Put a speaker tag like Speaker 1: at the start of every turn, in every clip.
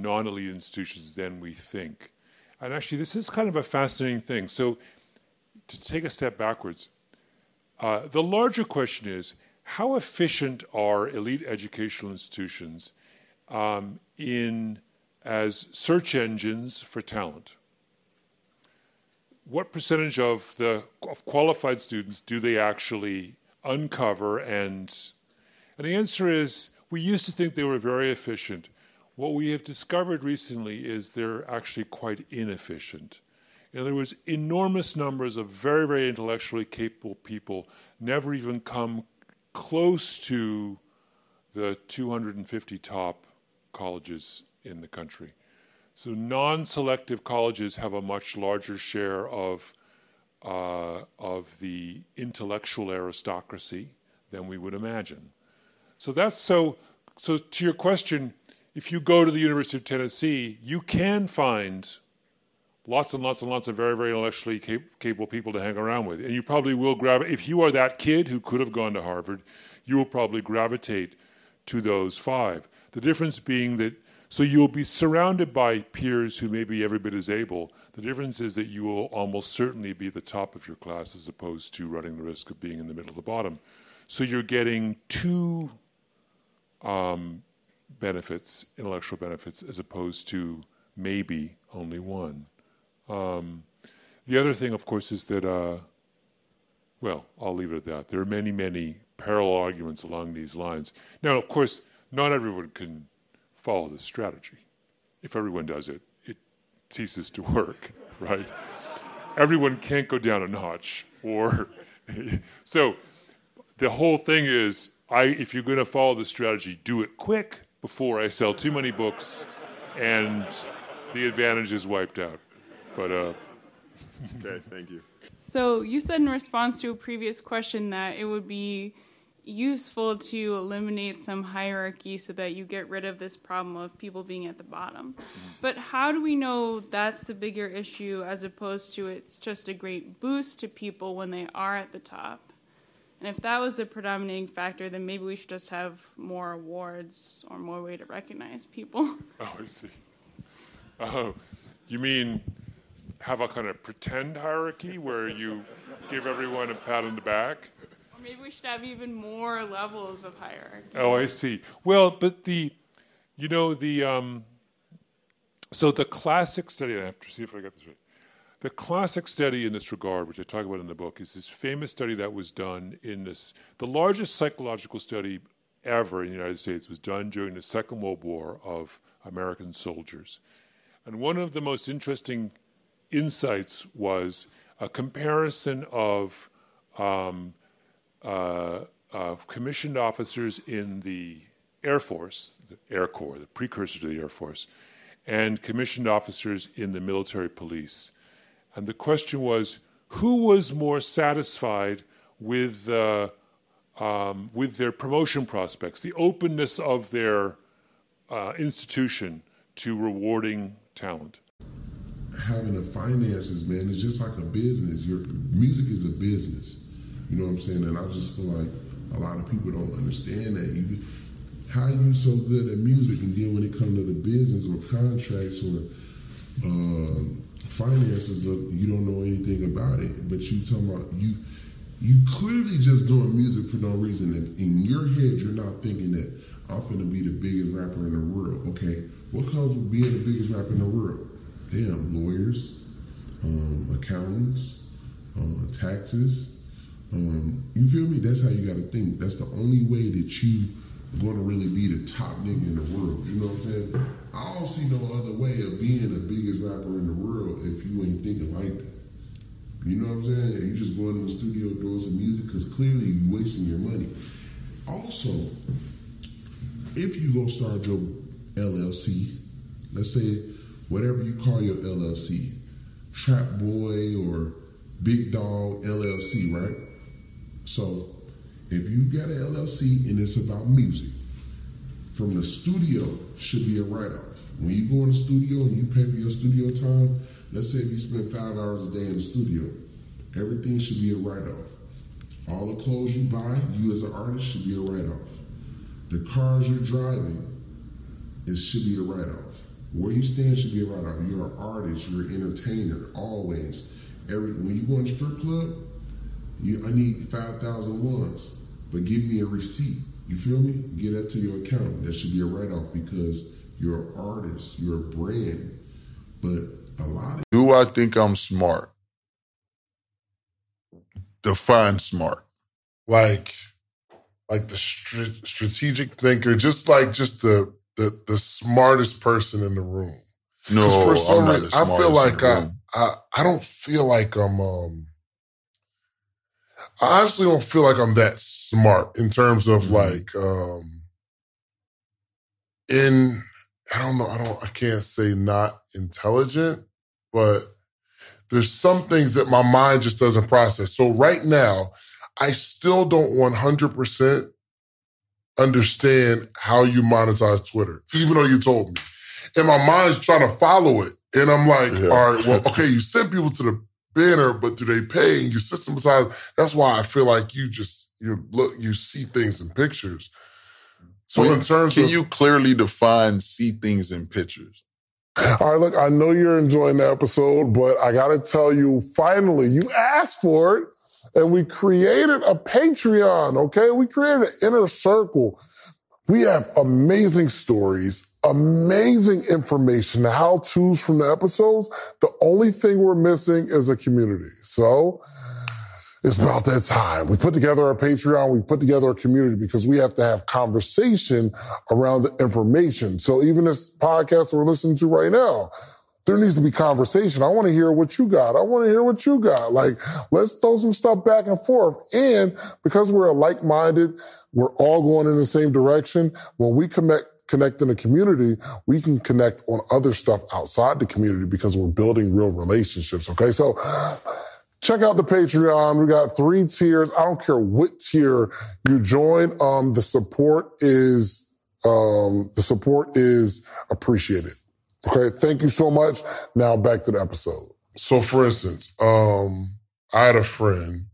Speaker 1: non elite institutions than we think. And actually, this is kind of a fascinating thing. So, to take a step backwards, uh, the larger question is how efficient are elite educational institutions um, in as search engines for talent? What percentage of the of qualified students do they actually uncover and and the answer is we used to think they were very efficient. What we have discovered recently is they're actually quite inefficient. In other words, enormous numbers of very, very intellectually capable people never even come close to the 250 top colleges in the country. So non selective colleges have a much larger share of, uh, of the intellectual aristocracy than we would imagine. So that's so. So to your question, if you go to the University of Tennessee, you can find lots and lots and lots of very, very intellectually cap- capable people to hang around with, and you probably will grab. If you are that kid who could have gone to Harvard, you will probably gravitate to those five. The difference being that so you'll be surrounded by peers who may be every bit as able. The difference is that you will almost certainly be the top of your class as opposed to running the risk of being in the middle of the bottom. So you're getting two um, benefits, intellectual benefits, as opposed to maybe only one. Um, the other thing, of course, is that, uh, well, I'll leave it at that. There are many, many parallel arguments along these lines. Now, of course, not everyone can follow this strategy. If everyone does it, it ceases to work, right? everyone can't go down a notch, or so the whole thing is I, if you're going to follow the strategy, do it quick before I sell too many books and the advantage is wiped out. But uh,
Speaker 2: okay, thank you.
Speaker 3: So you said in response to a previous question that it would be useful to eliminate some hierarchy so that you get rid of this problem of people being at the bottom. Mm-hmm. But how do we know that's the bigger issue as opposed to it's just a great boost to people when they are at the top? And if that was the predominating factor, then maybe we should just have more awards or more way to recognize people.
Speaker 1: Oh, I see. Oh, you mean have a kind of pretend hierarchy where you give everyone a pat on the back?
Speaker 3: Or maybe we should have even more levels of hierarchy.
Speaker 1: Oh, I see. Well, but the, you know, the, um, so the classic study, I have to see if I got this right. The classic study in this regard, which I talk about in the book, is this famous study that was done in this. The largest psychological study ever in the United States was done during the Second World War of American soldiers. And one of the most interesting insights was a comparison of um, uh, uh, commissioned officers in the Air Force, the Air Corps, the precursor to the Air Force, and commissioned officers in the military police. And the question was who was more satisfied with, uh, um, with their promotion prospects, the openness of their uh, institution to rewarding talent?
Speaker 4: Having a finances, man, is just like a business. Your music is a business. You know what I'm saying? And I just feel like a lot of people don't understand that. You, how you so good at music, and then when it comes to the business or contracts or um, finances of you don't know anything about it, but you talking about you you clearly just doing music for no reason. And in your head, you're not thinking that I'm gonna be the biggest rapper in the world. Okay, what comes with being the biggest rapper in the world? Damn, lawyers, um, accountants, uh, taxes. Um, you feel me? That's how you got to think. That's the only way that you to really be the top nigga in the world. You know what I'm saying? I don't see no other way of being the biggest rapper in the world if you ain't thinking like that. You know what I'm saying? You just going to the studio doing some music because clearly you wasting your money. Also, if you go start your LLC, let's say whatever you call your LLC, Trap Boy or Big Dog LLC, right? So if you got an LLC and it's about music, from the studio should be a write-off. When you go in the studio and you pay for your studio time, let's say if you spend five hours a day in the studio, everything should be a write-off. All the clothes you buy, you as an artist should be a write-off. The cars you're driving, it should be a write-off. Where you stand should be a write-off. You're an artist. You're an entertainer. Always. Every when you go in a strip club, you, I need five thousand ones, but give me a receipt. You feel me? Get that to your account. That should be a write off because you're an artist. You're a brand. But a lot of
Speaker 5: Do I think I'm smart? Define smart.
Speaker 6: like like the str- strategic thinker, just like just the the the smartest person in the room.
Speaker 5: No,
Speaker 6: for some
Speaker 5: I'm not
Speaker 6: reason,
Speaker 5: the
Speaker 6: I feel like I. I I don't feel like I'm um I honestly don't feel like I'm that smart in terms of
Speaker 5: Mhm.
Speaker 6: like um in I don't know, I don't I can't say not intelligent, but there's some things that my mind just doesn't process. So right now, I still don't 100% understand how you monetize Twitter, even though you told me. And my mind's trying to follow it. And I'm like,
Speaker 5: Yeah.
Speaker 6: all right, well, okay, you send people to the banner, but do they pay? And you systematize. That's why I feel like you just you look, you see things in pictures. So
Speaker 5: Well,
Speaker 6: in terms
Speaker 5: Can
Speaker 6: of
Speaker 5: you clearly define see things in pictures?
Speaker 6: All right, look, I know you're enjoying the episode, but I got to tell you, finally, you asked for it, and we created a Patreon, okay? We created an inner circle. We have amazing stories, amazing information, how to's from the episodes. The only thing we're missing is a community. So, it's about that time. We put together our Patreon. We put together a community because we have to have conversation around the information. So even this podcast we're listening to right now, there needs to be conversation. I want to hear what you got. I want to hear what you got. Like, let's throw some stuff back and forth. And because we're a like-minded, we're all going in the same direction. When we connect, connect in a community, we can connect on other stuff outside the community because we're building real relationships. Okay. So check out the Patreon. We got three tiers. I don't care what tier you join. Um, the support is, um, the support is appreciated. Okay. Thank you so much. Now back to the episode. So for instance, um, I had a friend,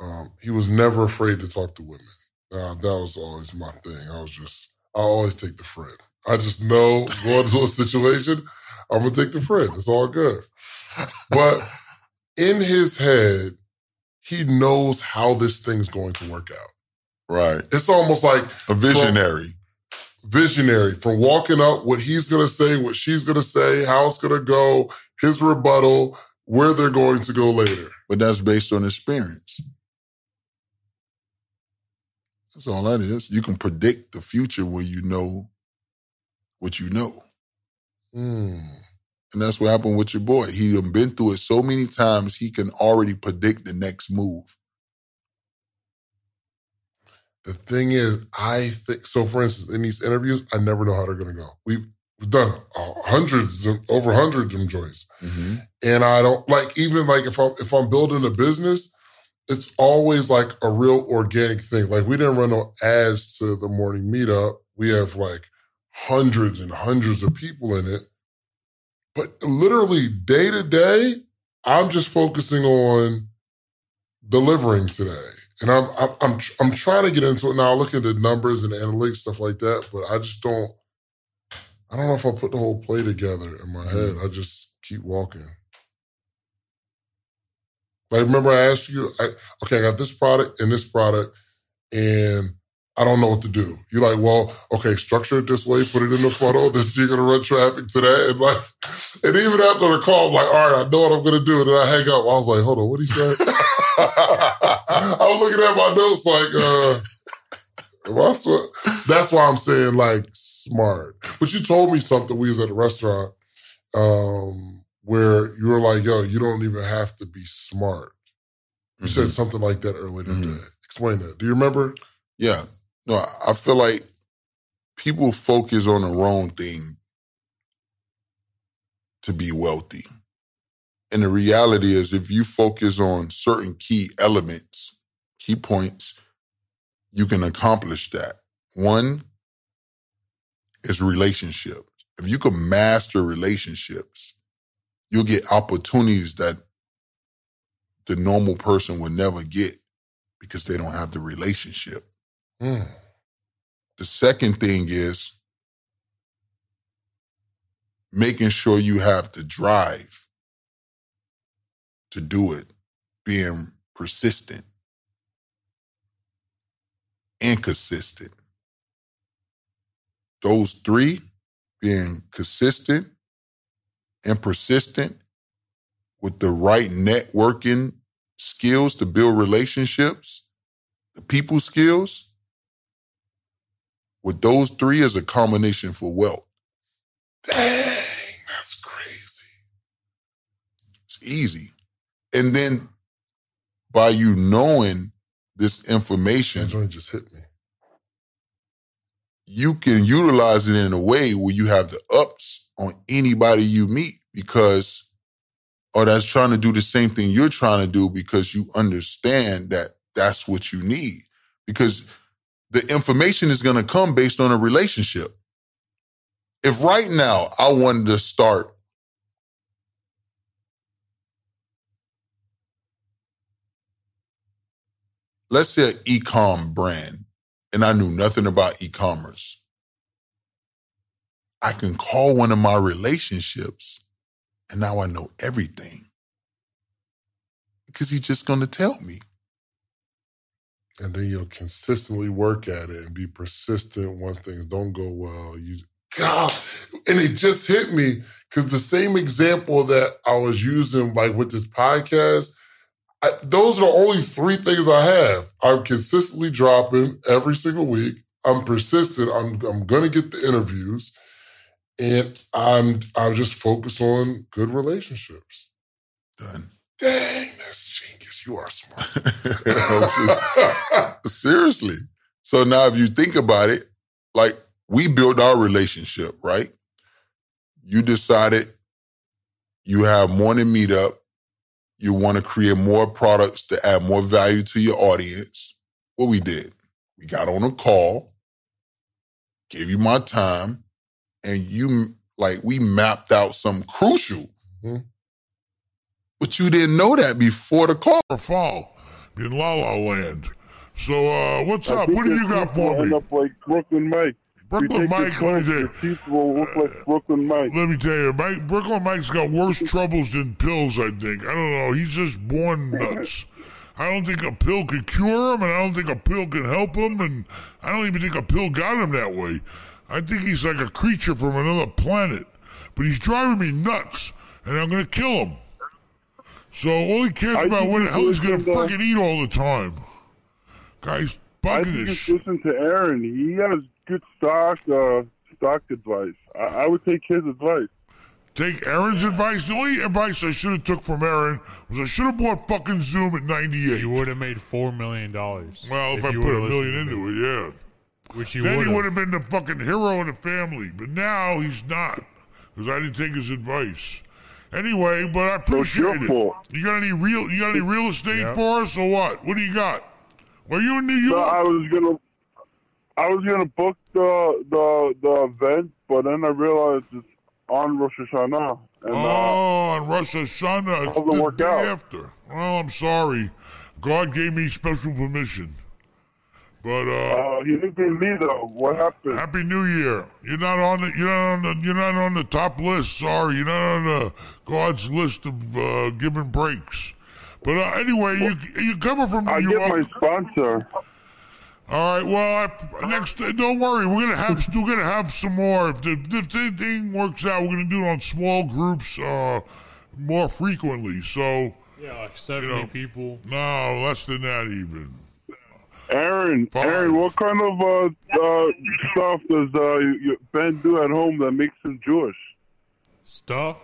Speaker 6: um, he was never afraid to talk to women. Uh, that was always my thing. I was just, I always take the friend. I just know going into a situation, I'm gonna take the friend. It's all good. But in his head, he knows how this thing's going to work out.
Speaker 5: Right.
Speaker 6: It's almost like
Speaker 5: A visionary.
Speaker 6: visionary from walking up, what he's going to say, what she's going to say, how it's going to go, his rebuttal, where they're going to go later.
Speaker 5: but that's based on experience. That's all that is. You can predict the future when you know what you know.
Speaker 6: Hmm.
Speaker 5: And that's what happened with your boy. He done been through it so many times, he can already predict the next move.
Speaker 6: The thing is, I think so. For instance, in these interviews, I never know how they're going to go. We've, done uh, hundreds, of- over hundreds of them joints, and I don't like even like if I'm if I'm building a business, it's always like a real organic thing. Like we didn't run no ads to the morning meetup. We have like hundreds and hundreds of people in it, but literally day to day, I'm just focusing on delivering today. And I'm I'm I'm, tr- I'm trying to get into it now. I look at the numbers and analytics stuff like that, but I just don't. I don't know if I put the whole play together in my head. Mm. I just keep walking. Like remember I asked you, I, okay, I got this product and this product, and I don't know what to do. You're like, well, okay, structure it this way, put it in the funnel. This you're gonna run traffic to that, and like, and even after the call, I'm like, all right, I know what I'm gonna do. And then I hang up. I was like, hold on, what he say? I was looking at my notes like, uh, that's why I'm saying like smart. But you told me something. We was at a restaurant um, where you were like, yo, you don't even have to be smart. You said
Speaker 5: Mhm.
Speaker 6: something like that earlier
Speaker 5: Mhm.
Speaker 6: today. Explain that. Do you remember?
Speaker 5: Yeah. No, I feel like people focus on the wrong thing to be wealthy. And the reality is, if you focus on certain key elements, key points, you can accomplish that. One is relationships. If you can master relationships, you'll get opportunities that the normal person would never get because they don't have the relationship.
Speaker 6: Hmm.
Speaker 5: The second thing is making sure you have the drive to do it, being persistent and consistent. Those three, being consistent and persistent with the right networking skills to build relationships, the people skills, with those three as a combination for wealth.
Speaker 6: Dang, that's crazy.
Speaker 5: It's easy. And then by you knowing this information,
Speaker 6: That joint just hit me.
Speaker 5: you can utilize it in a way where you have the ups on anybody you meet because or that's trying to do the same thing you're trying to do because you understand that that's what you need. Because the information is going to come based on a relationship. If right now i wanted to start let's say an e-com brand and I knew nothing about e-commerce, I can call one of my relationships and now I know everything. Because he's just going to tell me.
Speaker 6: And then you'll consistently work at it and be persistent once things don't go well. You God, and it just hit me because the same example that I was using, like with this podcast, I, those are the only three things I have. I'm consistently dropping every single week. I'm persistent. I'm I'm gonna get the interviews, and I'm I'm just focused on good relationships.
Speaker 5: Done.
Speaker 6: Dang, that's genius. You are smart.
Speaker 5: Just- seriously. So now if you think about it, like we built our relationship, right? You decided you have morning meetup. You want to create more products to add more value to your audience. What we did, we got on a call, gave you my time, and you like we mapped out some crucial.
Speaker 6: Mhm.
Speaker 5: But you didn't know that before the call.
Speaker 7: or fall in La La Land. So, uh, what's
Speaker 2: I
Speaker 7: up? What do you got
Speaker 2: teeth will
Speaker 7: for
Speaker 2: end
Speaker 7: me?
Speaker 2: up like Brooklyn Mike.
Speaker 7: Brooklyn Mike, let me tell you.
Speaker 2: will look like Brooklyn Mike.
Speaker 7: Let me tell you, Mike, Brooklyn Mike's got worse troubles than pills, I think. I don't know. He's just born nuts. I don't think a pill could cure him, and I don't think a pill can help him, and I don't even think a pill got him that way. I think he's like a creature from another planet. But he's driving me nuts, and I'm going to kill him. So all he cares
Speaker 2: I
Speaker 7: about
Speaker 2: think
Speaker 7: what
Speaker 2: you
Speaker 7: the hell he's going to
Speaker 2: to-
Speaker 7: fucking eat all the time. Guy's
Speaker 2: I
Speaker 7: bugging
Speaker 2: think
Speaker 7: his
Speaker 2: just listen to Aaron. He has good stock uh, stock advice. I, I would take his advice.
Speaker 7: Take Aaron's advice. The only advice I should have took from Aaron was I should have bought fucking Zoom at 98.
Speaker 8: You would have made four million dollars.
Speaker 7: well, if, I put a million into it, yeah.
Speaker 8: Which you
Speaker 7: then
Speaker 8: would
Speaker 7: he would
Speaker 8: have.
Speaker 7: have been the fucking hero of the family. But now he's not because I didn't take his advice. Anyway, but I
Speaker 2: So your
Speaker 7: appreciate it.
Speaker 2: fault.
Speaker 7: You got any real? You got any real estate
Speaker 8: Yeah.
Speaker 7: for us or what? What do you got? Were you in New
Speaker 2: So
Speaker 7: York?
Speaker 2: I was gonna, I was gonna book the the the event, but then I realized it's on Rosh Hashanah, and
Speaker 7: oh,
Speaker 2: uh,
Speaker 7: on Rosh Hashanah, it's
Speaker 2: Doesn't
Speaker 7: the
Speaker 2: work
Speaker 7: day
Speaker 2: out.
Speaker 7: after. Well, I'm sorry. God gave me special permission. But uh,
Speaker 2: uh, he didn't give me though. What happened?
Speaker 7: Happy New Year. You're not on the you're not on the you're not on the top list. Sorry, you're not on the God's list of uh, giving breaks. But uh, anyway, you you coming from
Speaker 2: I
Speaker 7: New
Speaker 2: get my sponsor.
Speaker 7: All right. Well, I, next don't worry. We're gonna have we're gonna have some more. If the if the thing works out, we're gonna do it on small groups uh, more frequently. So
Speaker 8: Yeah, like seventy
Speaker 7: know.
Speaker 8: people.
Speaker 7: no, less than that even.
Speaker 2: Aaron,
Speaker 7: Five.
Speaker 2: Aaron, what kind of uh, uh, stuff does uh, you- Ben do at home that makes him Jewish?
Speaker 8: Stuff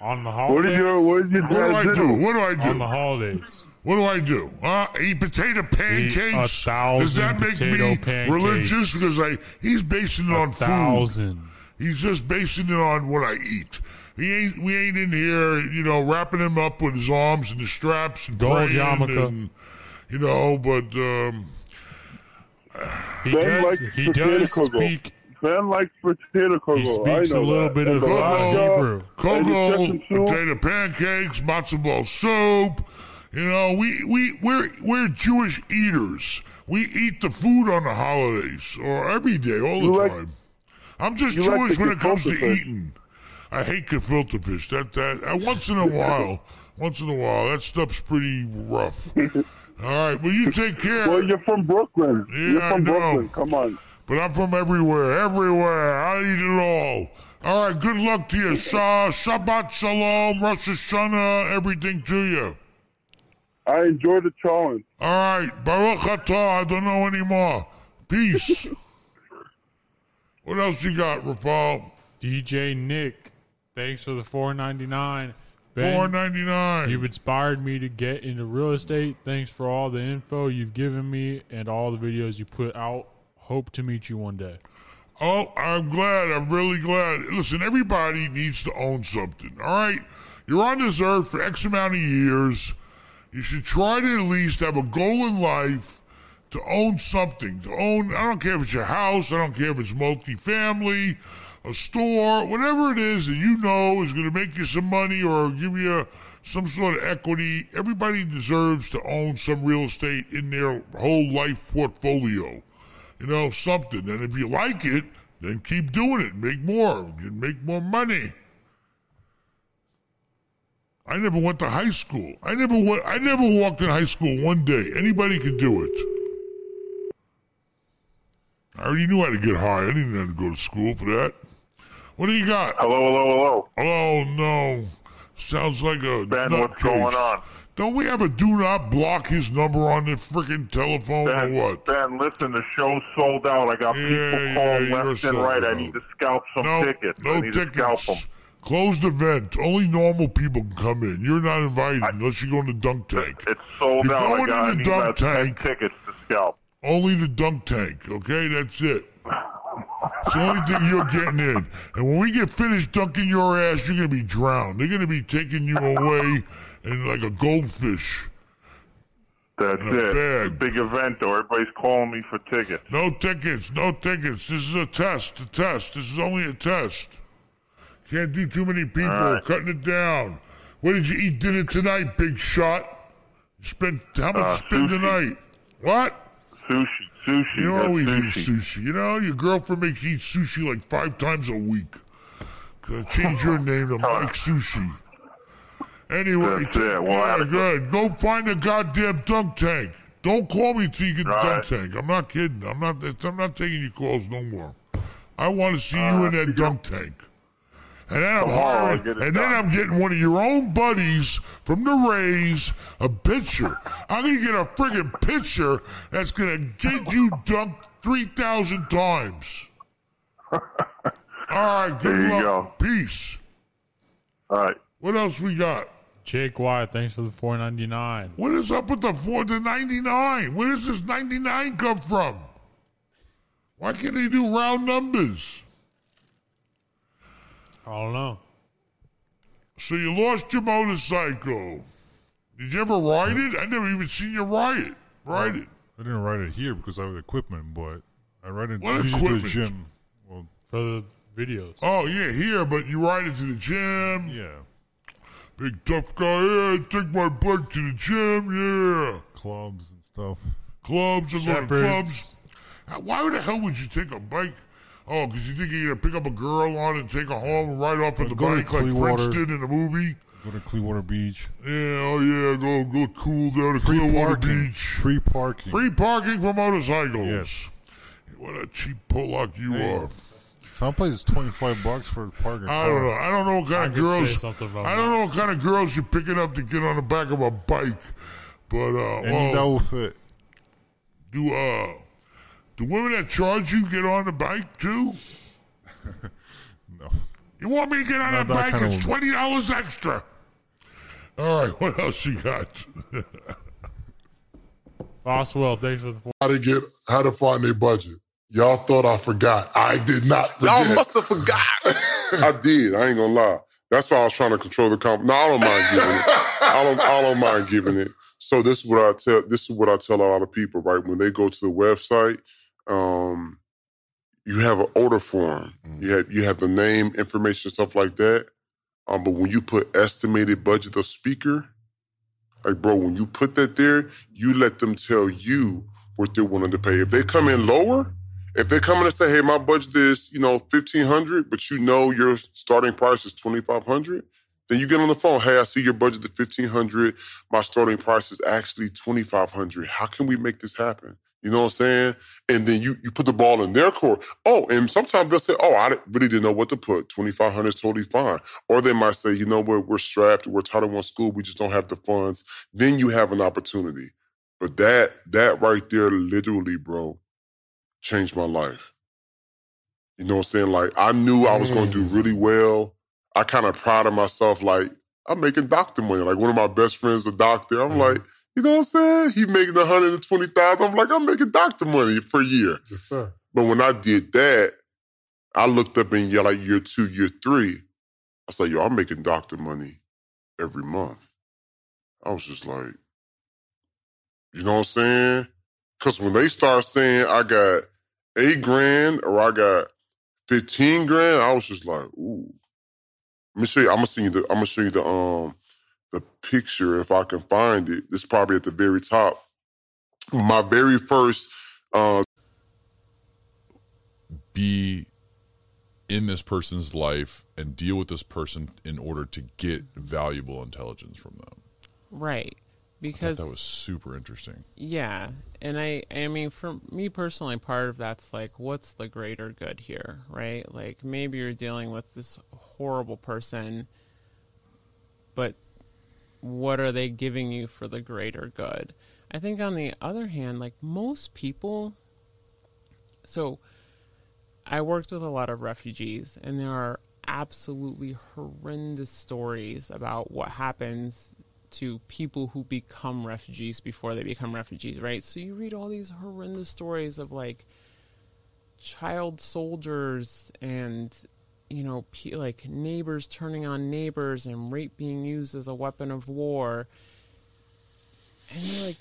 Speaker 8: on the
Speaker 2: What
Speaker 8: holidays.
Speaker 2: did your What did your
Speaker 7: What do I do? What do I do?
Speaker 8: on the holidays.
Speaker 7: What do I do? Uh, eat potato pancakes.
Speaker 8: A thousand
Speaker 7: Does that make me
Speaker 8: pancakes.
Speaker 7: religious? Because I he's basing it
Speaker 8: A
Speaker 7: on food.
Speaker 8: thousand.
Speaker 7: He's just basing it on what I eat. He ain't. We ain't in here, you know, wrapping him up with his arms and the straps and
Speaker 8: Gold yarmulke.
Speaker 7: and, you know. But um,
Speaker 8: He
Speaker 2: Ben
Speaker 8: does.
Speaker 2: likes
Speaker 8: He does speak.
Speaker 2: Ben likes potato kugel.
Speaker 8: He
Speaker 2: I
Speaker 8: speaks a little
Speaker 2: that.
Speaker 8: bit
Speaker 2: And
Speaker 8: of
Speaker 2: the
Speaker 8: Hebrew.
Speaker 7: kugel, potato pancakes, matzo ball soup. You know, we we we're we're Jewish eaters. We eat the food on the holidays or every day, all the
Speaker 2: like-
Speaker 7: time. I'm just
Speaker 2: You like
Speaker 7: Jewish when it comes to
Speaker 2: fish.
Speaker 7: eating. I hate gefilte fish. That that uh, once in a while, once in a while, that stuff's pretty rough. All right, well you take care.
Speaker 2: Well, you're from Brooklyn.
Speaker 7: Yeah,
Speaker 2: you're
Speaker 7: I
Speaker 2: from
Speaker 7: know.
Speaker 2: Brooklyn. Come on.
Speaker 7: But I'm from everywhere, everywhere. I eat it all. All right, good luck to you. Shah, Shabbat Shalom, Rosh Hashanah, everything to you.
Speaker 2: I enjoy the challenge.
Speaker 7: All right, Baruch Atah, I don't know anymore. Peace. what else you got, Rafal?
Speaker 8: DJ Nick, thanks for the four ninety nine. Ben,
Speaker 7: Four ninety nine.
Speaker 8: You've inspired me to get into real estate. Thanks for all the info you've given me and all the videos you put out. Hope to meet you one day.
Speaker 7: Oh, I'm glad. I'm really glad. Listen, everybody needs to own something. All right, you're on this earth for X amount of years. You should try to at least have a goal in life to own something. To own, I don't care if it's your house. I don't care if it's multifamily, a store, whatever it is that you know is going to make you some money or give you some sort of equity. Everybody deserves to own some real estate in their whole life portfolio you know, something. And if you like it, then keep doing it. Make more. You make more money. I never went to high school. I never went. I never walked in high school one day. Anybody can do it. I already knew how to get high. I didn't have to go to school for that. What do you got?
Speaker 2: Hello, hello, hello.
Speaker 7: Oh no! Sounds like a
Speaker 2: Ben, what's
Speaker 7: nutcase.
Speaker 2: going on?
Speaker 7: Don't we have a do not block his number on the freaking telephone
Speaker 2: Ben,
Speaker 7: or what?
Speaker 2: Ben, listen, the show's sold out. I got
Speaker 7: Yeah,
Speaker 2: people calling
Speaker 7: you're
Speaker 2: left and right. I need to scalp some
Speaker 7: no,
Speaker 2: tickets.
Speaker 7: No
Speaker 2: I need to scalp them.
Speaker 7: tickets. Closed event. Only normal people can come in. You're not invited unless you go in the dunk tank.
Speaker 2: It's sold
Speaker 7: You're
Speaker 2: out. I
Speaker 7: going
Speaker 2: got I
Speaker 7: in the
Speaker 2: need
Speaker 7: dunk tank.
Speaker 2: tickets to scalp.
Speaker 7: Only the dunk tank. Okay, that's it. It's the only thing you're getting in. And when we get finished dunking your ass, you're gonna be drowned. They're gonna be taking you away in like a goldfish.
Speaker 2: That's it. Big event, though. Everybody's calling me for tickets.
Speaker 7: No tickets, no tickets. This is a test, a test. This is only a test. Can't do too many people.
Speaker 2: Right.
Speaker 7: Cutting it down. What did you eat dinner tonight, big shot? You spent how much
Speaker 2: Uh,
Speaker 7: you spend
Speaker 2: sushi.
Speaker 7: tonight? What?
Speaker 2: Sushi, sushi.
Speaker 7: You always
Speaker 2: sushi.
Speaker 7: eat sushi. You know, your girlfriend makes you eat sushi like five times a week. Change your name to Mike Sushi. Anyway,
Speaker 2: That's it. Well,
Speaker 7: yeah, good. Go find a goddamn dunk tank. Don't call me till you get the dunk tank. I'm not kidding. I'm not. I'm not taking your calls no more. I want to see you
Speaker 2: Uh,
Speaker 7: in that dunk tank. And then I'm
Speaker 2: Tomorrow I'll
Speaker 7: hiring,
Speaker 2: get it
Speaker 7: and then. I'm getting one of your own buddies from the Rays a pitcher. I'm gonna get a friggin' pitcher that's gonna get you dunked three thousand times. All right, good
Speaker 2: There you
Speaker 7: luck.
Speaker 2: go.
Speaker 7: Peace.
Speaker 2: All right.
Speaker 7: What else we got?
Speaker 8: Jake Wyatt, thanks for the four ninety nine.
Speaker 7: What is up with the four to ninety nine? Where does this ninety nine come from? Why can't they do round numbers?
Speaker 8: I don't know.
Speaker 7: So you lost your motorcycle. Did you ever ride it? I never even seen you ride it. Ride it.
Speaker 9: I didn't ride it here because I have equipment, but I ride it
Speaker 7: What
Speaker 9: usually to
Speaker 7: equipment?
Speaker 9: the gym. Well,
Speaker 8: For the videos.
Speaker 7: Oh yeah, here, but you ride it to the gym.
Speaker 9: yeah,
Speaker 7: Big tough guy. Yeah, take my bike to the gym. Yeah,
Speaker 9: clubs and stuff.
Speaker 7: clubs. I go to
Speaker 8: Shephard's.
Speaker 7: clubs. Why the hell would you take a bike? Oh, because you think you're gonna pick up a girl on and take her home and ride off on the
Speaker 9: Go to
Speaker 7: bike like
Speaker 9: Clearwater.
Speaker 7: Prince did in the movie?
Speaker 9: Go to Clearwater Beach.
Speaker 7: Yeah, oh yeah, go go cool down to
Speaker 9: Free
Speaker 7: Clearwater
Speaker 9: parking.
Speaker 7: Beach.
Speaker 9: Free parking.
Speaker 7: Free parking for motorcycles.
Speaker 9: Yes.
Speaker 7: What a cheap Pollock you
Speaker 9: Hey.
Speaker 7: are.
Speaker 9: Some places twenty five bucks for a parking.
Speaker 7: I don't know. I don't know what kind
Speaker 8: I
Speaker 7: of
Speaker 8: could say
Speaker 7: girls.
Speaker 8: something about
Speaker 7: I don't know what kind of girls you're picking up to get on the back of a bike. But uh,
Speaker 9: Any that
Speaker 7: well,
Speaker 9: will fit.
Speaker 7: do uh, do women that charge you get on the bike too?
Speaker 9: No.
Speaker 7: You want me to get on
Speaker 9: Not
Speaker 7: that
Speaker 9: that
Speaker 7: bike?
Speaker 9: kind of
Speaker 7: It's
Speaker 9: woman.
Speaker 7: twenty dollars extra. All right, what else you got?
Speaker 8: Boswell, thanks for the four.
Speaker 6: How to get how to find their budget. Y'all thought I forgot. I did not forget.
Speaker 10: Y'all must have forgot. I did. I ain't gonna lie. That's why I was trying to control the comp. No, I don't mind giving it. I don't. I don't mind giving it. So this is what I tell. This is what I tell a lot of people. Right when they go to the website, um, you have an order form. You have you have the name, information, stuff like that. Um, but when you put estimated budget of speaker, like bro, when you put that there, you let them tell you what they're willing to pay. If they come in lower, If they come in and say, "Hey, my budget is you know fifteen hundred, but you know your starting price is twenty five hundred, then you get on the phone. Hey, I see your budget is fifteen hundred. My starting price is actually twenty five hundred. How can we make this happen? You know what I'm saying? And then you you put the ball in their court. Oh, and sometimes they'll say, "Oh, I really didn't know what to put. Twenty five hundred is totally fine." Or they might say, "You know what? We're strapped. We're Title One school. We just don't have the funds." Then you have an opportunity. But that that right there, literally, bro, changed my life. You know what I'm saying? Like I knew I was going to do mm. really well. I kind of proud of myself. Like I'm making doctor money. Like one of my best friends, a doctor. I'm mm. like, you know what I'm saying? He making 120,000. I'm like, I'm making doctor money per year.
Speaker 6: Yes, sir.
Speaker 10: But when I did that, I looked up in year like year two, year three. I said, yo, I'm making doctor money every month. I was just like, you know what I'm saying? Because when they start saying I got eight grand or I got 15 grand, I was just like, ooh. Let me show you. I'm gonna see you the I'm gonna show you the um the picture if I can find it. This is probably at the very top. My very first uh
Speaker 11: be in this person's life and deal with this person in order to get valuable intelligence from them.
Speaker 12: Right. Because
Speaker 11: thought that was super interesting.
Speaker 12: Yeah, and I I mean for me personally part of that's like what's the greater good here, right? Like maybe you're dealing with this horrible person but what are they giving you for the greater good? I think on the other hand, like most people so I worked with a lot of refugees and there are absolutely horrendous stories about what happens to people who become refugees before they become refugees, right? So you read all these horrendous stories of like child soldiers and you know pe- like neighbors turning on neighbors and rape being used as a weapon of war. And you're like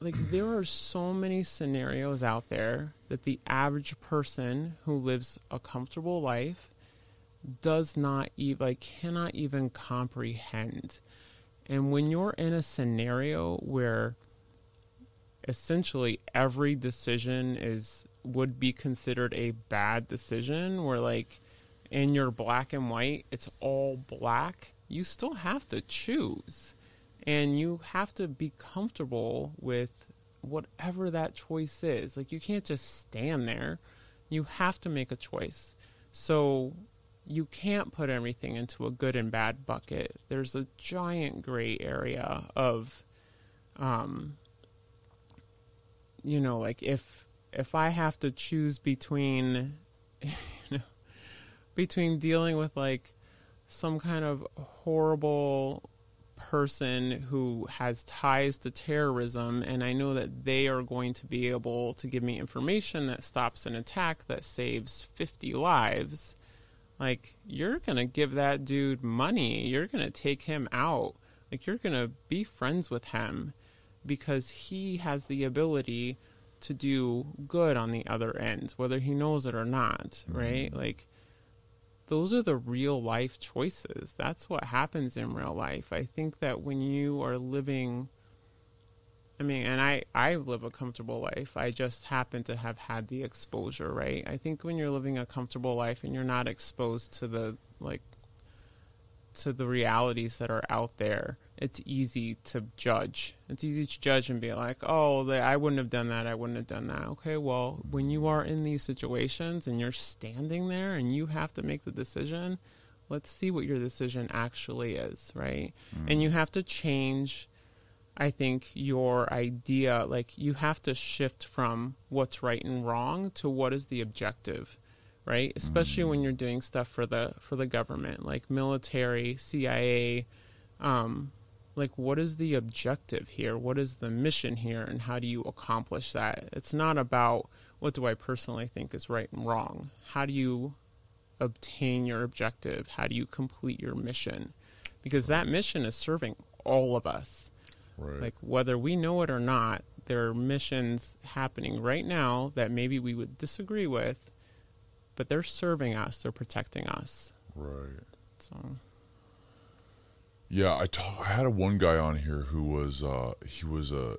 Speaker 12: like there are so many scenarios out there that the average person who lives a comfortable life does not even like cannot even comprehend. And when you're in a scenario where essentially every decision is would be considered a bad decision where like in your black and white it's all black, you still have to choose. And you have to be comfortable with whatever that choice is. Like you can't just stand there. You have to make a choice. So you can't put everything into a good and bad bucket. There's a giant gray area of um you know like if if I have to choose between you know between dealing with like some kind of horrible person who has ties to terrorism and I know that they are going to be able to give me information that stops an attack that saves 50 lives like you're going to give that dude money. You're going to take him out. Like you're going to be friends with him because he has the ability to do good on the other end whether he knows it or not right? Mm-hmm. Like those are the real life choices. That's what happens in real life. I think that when you are living I mean, and I I live a comfortable life. I just happen to have had the exposure, right? I think when you're living a comfortable life and you're not exposed to the like to the realities that are out there, it's easy to judge. It's easy to judge and be like, "Oh, I wouldn't have done that. I wouldn't have done that." Okay, well, when you are in these situations and you're standing there and you have to make the decision, let's see what your decision actually is, right? And you have to change I think your idea, like you have to shift from what's right and wrong to what is the objective, right? Especially when you're doing stuff for the for the government, like military, CIA, um, like what is the objective here? What is the mission here, and how do you accomplish that? It's not about what do I personally think is right and wrong. How do you obtain your objective? How do you complete your mission? Because that mission is serving all of us.
Speaker 11: Right.
Speaker 12: Like whether we know it or not, there are missions happening right now that maybe we would disagree with, but they're serving us, they're protecting us.
Speaker 11: Right.
Speaker 12: So
Speaker 11: Yeah, I ta- I had a one guy on here who was uh he was a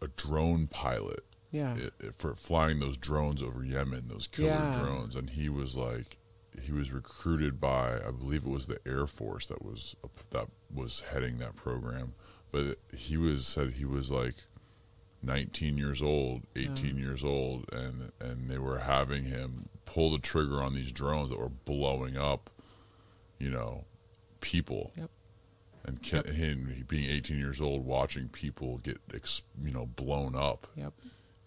Speaker 11: a drone pilot.
Speaker 12: Yeah.
Speaker 11: it- it- for flying those drones over Yemen, those killer
Speaker 12: Yeah.
Speaker 11: drones, and he was like, he was recruited by, I believe it was the Air Force that was that was heading that program, but he was said he was like 19 years old, 18 years old, and and they were having him pull the trigger on these drones that were blowing up, you know, people.
Speaker 12: Yep.
Speaker 11: And Ken, him being 18 years old, watching people get, ex, you know, blown up
Speaker 12: Yep.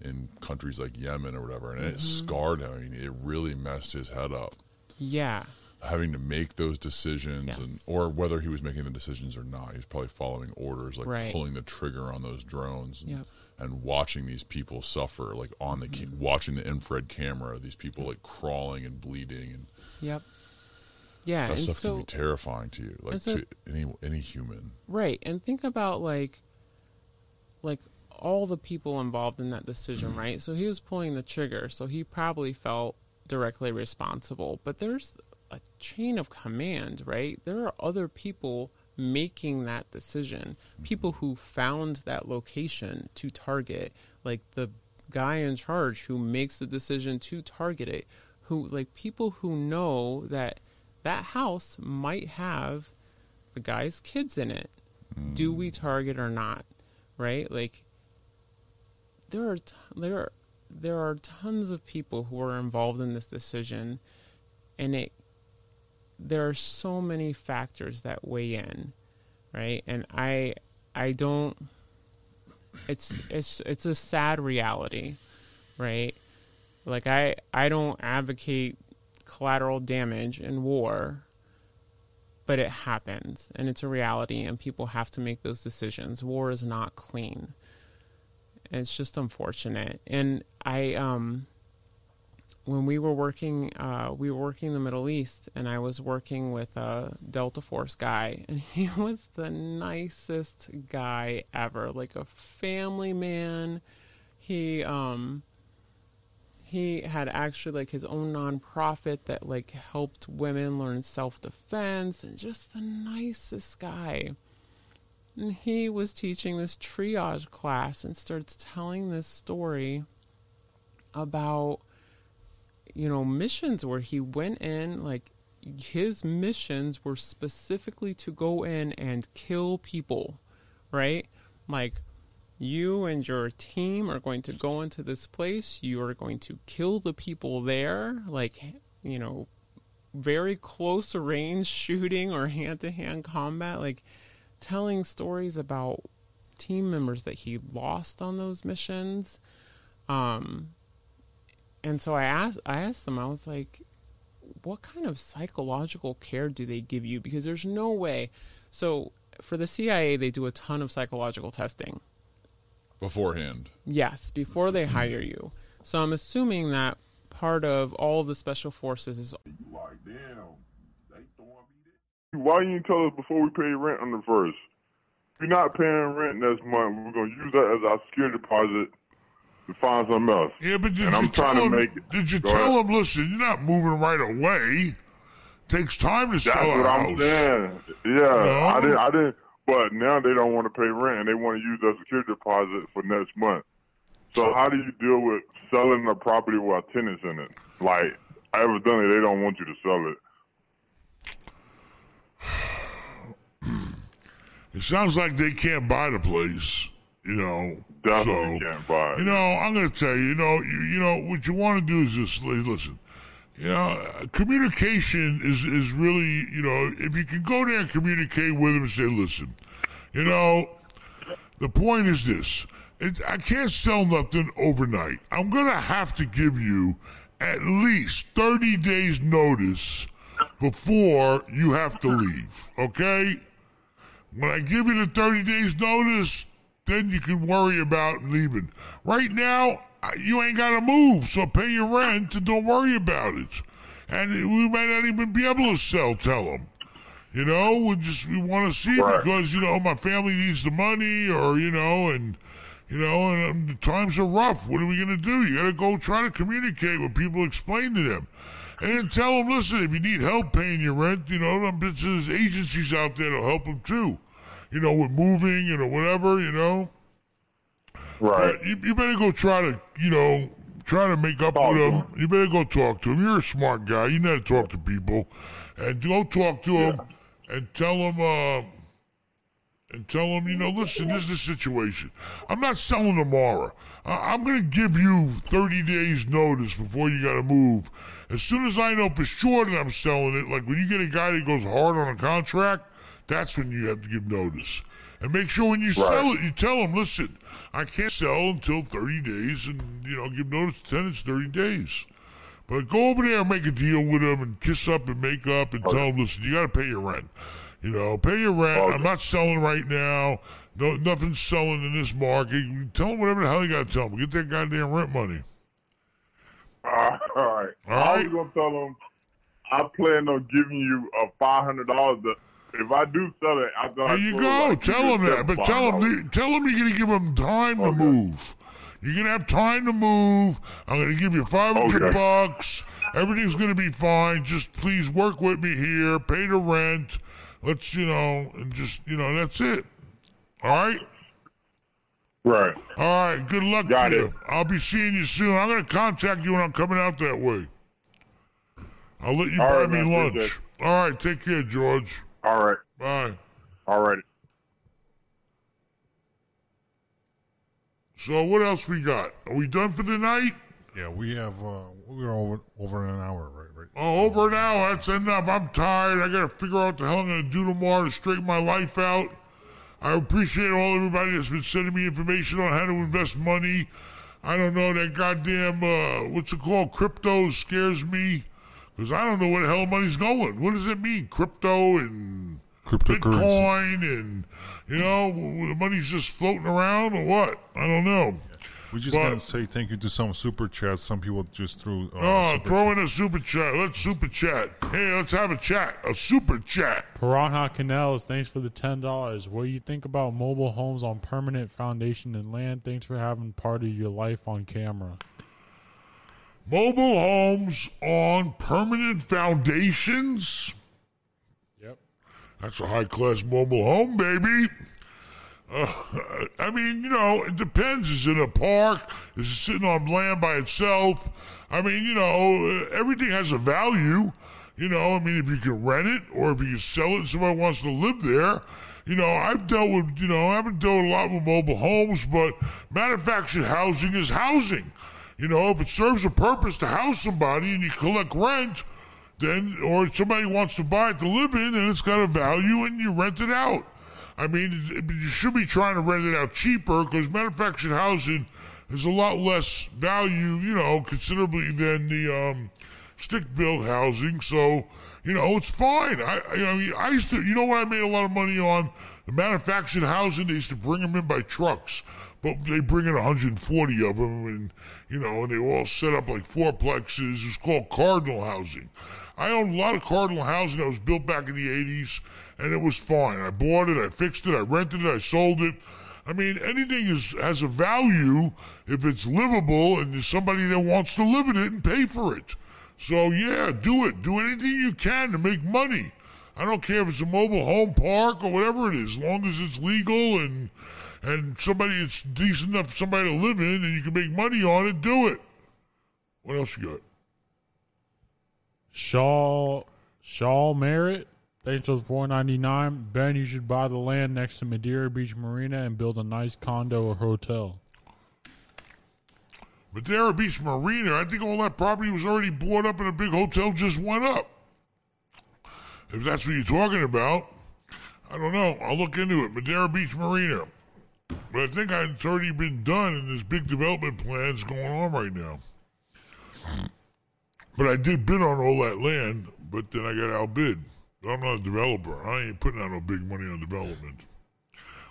Speaker 11: in countries like Yemen or whatever, and it
Speaker 12: Mm-hmm.
Speaker 11: scarred him. I mean, it really messed his head up.
Speaker 12: Yeah.
Speaker 11: Having to make those decisions, and or whether he was making the decisions or not, he was probably following orders, like
Speaker 12: Right.
Speaker 11: pulling the trigger on those drones, and,
Speaker 12: Yep.
Speaker 11: and watching these people suffer, like on the ca- watching the infrared camera, these people like crawling and bleeding, and
Speaker 12: Yep. Yeah.
Speaker 11: that stuff
Speaker 12: so
Speaker 11: can be terrifying to you, like
Speaker 12: so-
Speaker 11: to any any human.
Speaker 12: Right. And think about like like all the people involved in that decision, mm-hmm. right? So he was pulling the trigger, so he probably felt directly responsible. But there's a chain of command, right? There are other people making that decision. Mm-hmm. People who found that location to target, like the guy in charge who makes the decision to target it, who like people who know that that house might have the guy's kids in it. Do we mm. target or not? Right? Like there are t- there are, there are tons of people who are involved in this decision and it there are so many factors that weigh in, right? And I I don't it's it's it's a sad reality, right? Like I I don't advocate collateral damage in war, but it happens and it's a reality and people have to make those decisions. War is not clean. And it's just unfortunate. And I um when we were working uh we were working in the Middle East and I was working with a Delta Force guy and he was the nicest guy ever, like a family man. He um he had actually like his own nonprofit that like helped women learn self-defense and just the nicest guy. And he was teaching this triage class and starts telling this story about you know missions where he went in like his missions were specifically to go in and kill people right? Like you and your team are going to go into this place. You are going to kill the people there like you know very close range shooting or hand to hand combat like telling stories about team members that he lost on those missions. Um and so I asked I asked them I was like what kind of psychological care do they give you? Because there's no way. So for the CIA they do a ton of psychological testing
Speaker 11: beforehand.
Speaker 12: Yes, before they hire you. So I'm assuming that part of all of the special forces is
Speaker 2: Why you didn't tell us before we pay rent on the first? If you're not paying rent next month, we're gonna use that as our security deposit to find something else.
Speaker 7: Yeah, but did
Speaker 2: and
Speaker 7: you
Speaker 2: I'm
Speaker 7: tell
Speaker 2: trying to make it.
Speaker 7: Did you
Speaker 2: Go
Speaker 7: tell
Speaker 2: ahead.
Speaker 7: him? Listen, you're not moving right away. It Takes time to
Speaker 2: That's
Speaker 7: sell a
Speaker 2: what I'm saying. Yeah,
Speaker 7: No?
Speaker 2: I didn't. I didn't. But now they don't want to pay rent, and they want to use their security deposit for next month. So how do you deal with selling a property with tenants in it? Like evidently they don't want you to sell it.
Speaker 7: It sounds like they can't buy the place. You know,
Speaker 2: Definitely
Speaker 7: so,
Speaker 2: can't buy it.
Speaker 7: You know, I'm going to tell you. You know, you, you know what you want to do is just listen. You know, communication is is really you know if you can go there and communicate with them and say, listen, you know, the point is this: it, I can't sell nothing overnight. I'm gonna have to give you at least 30 days notice before you have to leave. Okay? When I give you the 30 days notice, then you can worry about leaving. Right now, you ain't got to move, so pay your rent and don't worry about it. And we might not even be able to sell, tell them. You know, we just we want to see
Speaker 2: Right.
Speaker 7: because you know my family needs the money, or you know, and you know, and um, the times are rough. What are we gonna do? You gotta go try to communicate with people, explain to them, and then tell them, listen, if you need help paying your rent, you know, um, there's agencies out there to help them too. You know, with moving, you know, whatever, you know.
Speaker 2: Right.
Speaker 7: You, you better go try to, you know, try to make up
Speaker 2: Talk
Speaker 7: with him.
Speaker 2: him.
Speaker 7: You better go talk to him. You're a smart guy. You know how to talk to people, and go talk to him and tell him. Uh, and tell him, you know, listen, this is the situation. I'm not selling tomorrow. I- I'm going to give you 30 days notice before you got to move. As soon as I know for sure that I'm selling it, like when you get a guy that goes hard on a contract, that's when you have to give notice. And make sure when you sell it, you tell them, listen, I can't sell until 30 days and, you know, give notice to tenants 30 days. But go over there and make a deal with them and kiss up and make up and tell them, listen, you got to pay your rent. You know, pay your rent. I'm not selling right now. No, nothing's selling in this market. Tell them whatever the hell you got to tell them. Get that goddamn rent money.
Speaker 2: All right.
Speaker 7: All
Speaker 2: I
Speaker 7: right.
Speaker 2: was gonna tell them I plan on giving you a five hundred dollars. If I do sell it, I thought
Speaker 7: There you go. Tell him that. But tell him, tell him you're gonna give him time to move. You're gonna have time to move. I'm gonna give you 500
Speaker 2: Okay.
Speaker 7: bucks. Everything's gonna be fine. Just please work with me here. Pay the rent. Let's, you know, and just, you know, that's it. All right.
Speaker 2: Right.
Speaker 7: All right. Good luck
Speaker 2: Got
Speaker 7: to
Speaker 2: it.
Speaker 7: you. I'll be seeing you soon. I'm gonna contact you when I'm coming out that way. I'll let you
Speaker 2: All
Speaker 7: buy
Speaker 2: right,
Speaker 7: me
Speaker 2: man.
Speaker 7: lunch. All right. Take care, George.
Speaker 2: All right.
Speaker 7: Bye.
Speaker 2: All right.
Speaker 7: So what else we got? Are we done for the night?
Speaker 9: Yeah, we have uh, we're over over an hour, right? Right.
Speaker 7: Oh, over an hour. That's enough. I'm tired. I gotta figure out what the hell I'm gonna do tomorrow to straighten my life out. I appreciate all everybody that's been sending me information on how to invest money. I don't know that goddamn uh, what's it called? Crypto scares me because I don't know where the hell money's going. What does it mean? Crypto and
Speaker 9: Cryptocurrency.
Speaker 7: Bitcoin and you know the money's just floating around or what? I don't know.
Speaker 9: We just
Speaker 7: But-
Speaker 9: gotta say thank you to some super chats. Some people just threw. Uh,
Speaker 7: Oh,
Speaker 9: super
Speaker 7: throw in a super chat. Let's super chat. Hey, let's have a chat. A super chat.
Speaker 8: Piranha Canals, thanks for the ten dollars. What do you think about mobile homes on permanent foundation and land? Thanks for having part of your life on camera.
Speaker 7: Mobile homes on permanent foundations.
Speaker 8: Yep.
Speaker 7: That's a high class mobile home, baby. Uh, I mean, you know, it depends. Is it a park? Is it sitting on land by itself? I mean, you know, everything has a value. You know, I mean, if you can rent it or if you can sell it and somebody wants to live there. You know, I've dealt with, you know, I haven't dealt a lot with mobile homes, but manufactured housing is housing. You know, if it serves a purpose to house somebody and you collect rent, then or somebody wants to buy it to live in and it's got a value and you rent it out. I mean, you should be trying to rent it out cheaper because manufactured housing is a lot less value, you know, considerably than the um, stick-built housing. So, you know, it's fine. I, I mean, I used to, you know what I made a lot of money on? The manufactured housing, they used to bring them in by trucks, but they bring in 140 of them, and you know, and they all set up like fourplexes. It's called Cardinal housing. I owned a lot of Cardinal housing that was built back in the 80s, and it was fine. I bought it, I fixed it, I rented it, I sold it. I mean, anything is has a value if it's livable and there's somebody that wants to live in it and pay for it. So yeah, do it. Do anything you can to make money. I don't care if it's a mobile home park or whatever it is, as long as it's legal and and somebody it's decent enough for somebody to live in and you can make money on it, do it. What else you got?
Speaker 8: Shaw Shaw Merritt, thanks for the four ninety nine. Ben, you should buy the land next to Madeira Beach Marina and build a nice condo or hotel.
Speaker 7: Madeira Beach Marina, I think all that property was already bought up and a big hotel just went up. If that's what you're talking about, I don't know. I'll look into it. Madeira Beach Marina. But I think it's already been done and there's big development plans going on right now. But I did bid on all that land, but then I got outbid. I'm not a developer. I ain't putting out no big money on development.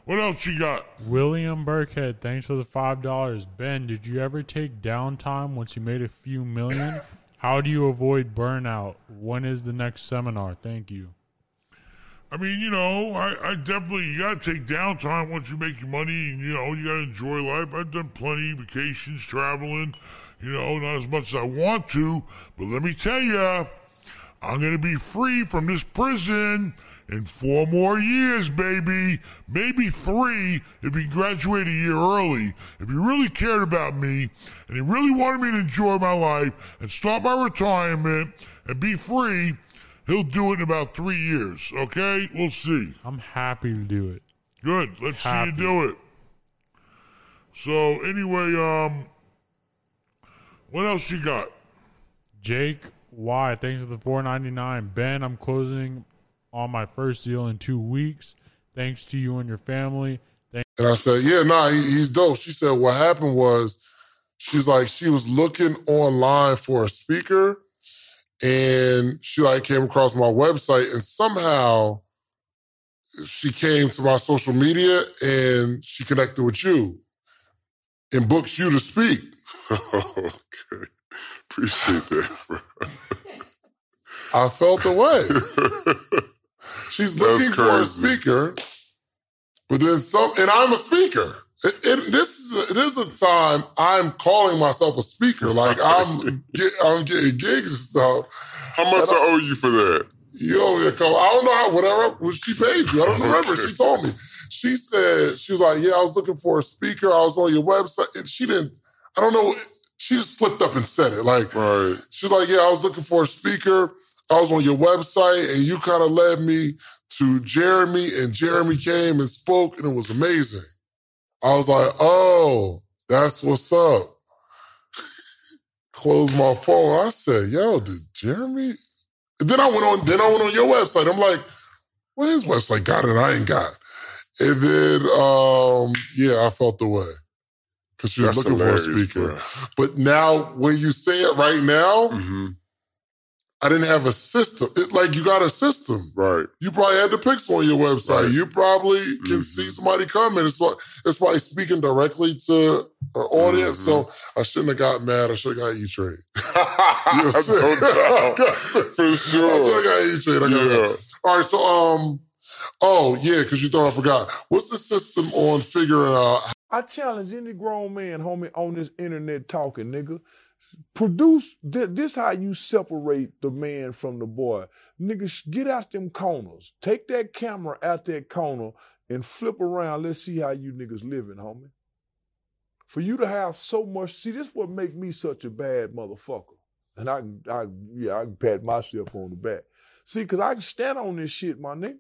Speaker 7: What else you got?
Speaker 8: William Burkhead, thanks for the five dollars. Ben, did you ever take downtime once you made a few million? How do you avoid burnout? When is the next seminar? Thank you.
Speaker 7: I mean, you know, I, I definitely you gotta take downtime once you make your money, and you know, you gotta enjoy life. I've done plenty vacations, traveling, you know, not as much as I want to, but let me tell you, I'm to be free from this prison in four more years, baby. Maybe three if he graduate a year early. If you really cared about me and you really wanted me to enjoy my life and start my retirement and be free, he'll do it in about three years. Okay? We'll see.
Speaker 8: I'm happy to do it.
Speaker 7: Good. Let's
Speaker 8: Happy.
Speaker 7: see you do it. So anyway, um, what else you got?
Speaker 8: Jake Y, thanks for the four ninety nine. Ben, I'm closing on my first deal in two weeks. Thanks to you and your family. Thank
Speaker 6: And I said, yeah, nah, he, he's dope. She said, what happened was, she's like, she was looking online for a speaker and she like came across my website and somehow she came to my social media and she connected with you and booked you to speak.
Speaker 10: okay. Appreciate that, bro.
Speaker 6: I felt the way. She's looking for a speaker, but then some, and I'm a speaker. It, it- this is a, this is a time I'm calling myself a speaker. Like I'm get, I'm getting gigs and stuff.
Speaker 10: How much I owe you for that?
Speaker 6: You owe me a couple. I don't know how whatever what she paid you. I don't remember. She told me. She said she was like, yeah, I was looking for a speaker. I was on your website, and she didn't. I don't know. She just slipped up and said it. Like
Speaker 10: Right.
Speaker 6: she's like, yeah, I was looking for a speaker. I was on your website, and you kind of led me to Jeremy, and Jeremy came and spoke, and it was amazing. I was like, oh, that's what's up. Closed my phone. I said, yo, did Jeremy? And then I went on. Then I went on your website. I'm like, well, his website got it. I ain't got. And then, um, yeah, I felt the way because she was
Speaker 10: That's
Speaker 6: looking for a speaker.
Speaker 10: bro.
Speaker 6: But now, when you say it right now,
Speaker 10: Mm-hmm.
Speaker 6: I didn't have a system. It, like you got a system.
Speaker 10: Right.
Speaker 6: You probably had the pics on your website.
Speaker 10: Right.
Speaker 6: You probably can
Speaker 10: Mhm.
Speaker 6: see somebody coming. It's what it's probably speaking directly to her audience. So I shouldn't have got mad. I should have got E Trade.
Speaker 10: no doubt. For
Speaker 6: I should
Speaker 10: sure.
Speaker 6: have got E Trade. I got
Speaker 10: Yeah.
Speaker 6: All right. So um, oh yeah, because you thought I forgot. What's the system on figuring out?
Speaker 13: I challenge any grown man, homie, on this internet talking, nigga. Produce thi- this how you separate the man from the boy. Nigga, sh- get out them corners. Take that camera out that corner and flip around. Let's see how you niggas living, homie. For you to have so much, see, this what make me such a bad motherfucker. And I can, I yeah, I can pat myself on the back. See, cause I can stand on this shit, my nigga.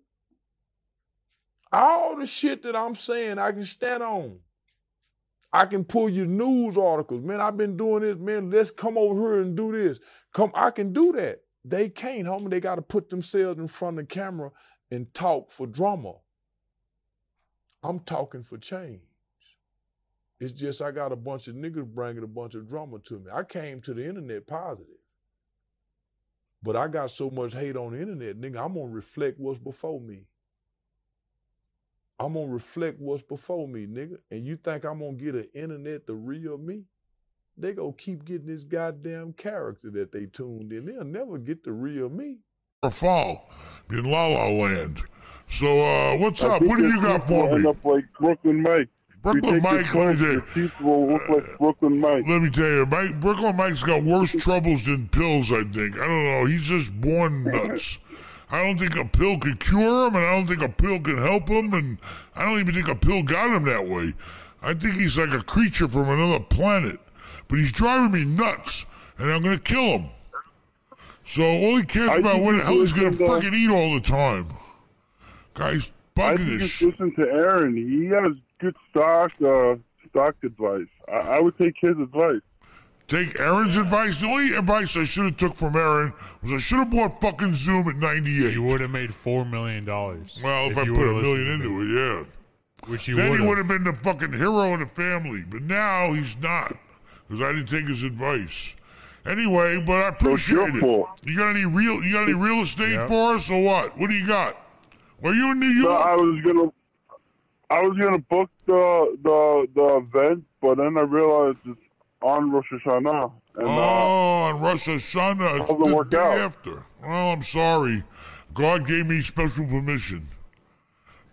Speaker 13: All the shit that I'm saying, I can stand on. I can pull you news articles. Man, I've been doing this. Man, let's come over here and do this. Come, I can do that. They can't, homie. They got to put themselves in front of the camera and talk for drama. I'm talking for change. It's just I got a bunch of niggas bringing a bunch of drama to me. I came to the internet positive. But I got so much hate on the internet, nigga, I'm gonna reflect what's before me. I'm gonna reflect what's before me, nigga. And you think I'm gonna get an internet the real me? They gonna keep getting this goddamn character that they tuned in. They'll never get the real me.
Speaker 7: Or fall in La La Land. So uh, what's
Speaker 2: I
Speaker 7: up? What do you got for me?
Speaker 2: up like Brooklyn Mike.
Speaker 7: Brooklyn Mike, let me tell
Speaker 2: your teeth will look like Brooklyn Mike.
Speaker 7: Let me tell you, Mike, Brooklyn Mike's got worse troubles than pills, I think. I don't know. He's just born nuts. I don't think a pill could cure him, and I don't think a pill can help him, and I don't even think a pill got him that way. I think he's like a creature from another planet. But he's driving me nuts, and I'm going to kill him. So all he cares
Speaker 2: I
Speaker 7: about what the hell he's going to
Speaker 2: listen to-
Speaker 7: freaking eat all the time. Guy's
Speaker 2: I
Speaker 7: bugging this
Speaker 2: just listen to Aaron. He has good stock uh, stock advice. I, I would take his advice.
Speaker 7: Take Aaron's advice. The only advice I should have took from Aaron was I should have bought fucking Zoom at 98.
Speaker 8: You would have made four million dollars.
Speaker 7: Well, if, I put a million into it, yeah.
Speaker 8: which you
Speaker 7: then
Speaker 8: would
Speaker 7: he would have been the fucking hero of the family. But now he's not because I didn't take his advice. Anyway, but I
Speaker 2: So it's your
Speaker 7: appreciate it.
Speaker 2: fault.
Speaker 7: You got any real? You got any real estate
Speaker 8: Yep.
Speaker 7: for us or what? What do you got? Were you in New
Speaker 2: So
Speaker 7: York?
Speaker 2: I was gonna, I was gonna book the the the event, but then I realized it's on Rosh Hashanah, and
Speaker 7: oh,
Speaker 2: uh,
Speaker 7: on Rosh Hashanah, it's the
Speaker 2: work
Speaker 7: day
Speaker 2: out?
Speaker 7: after. Well, I'm sorry. God gave me special permission.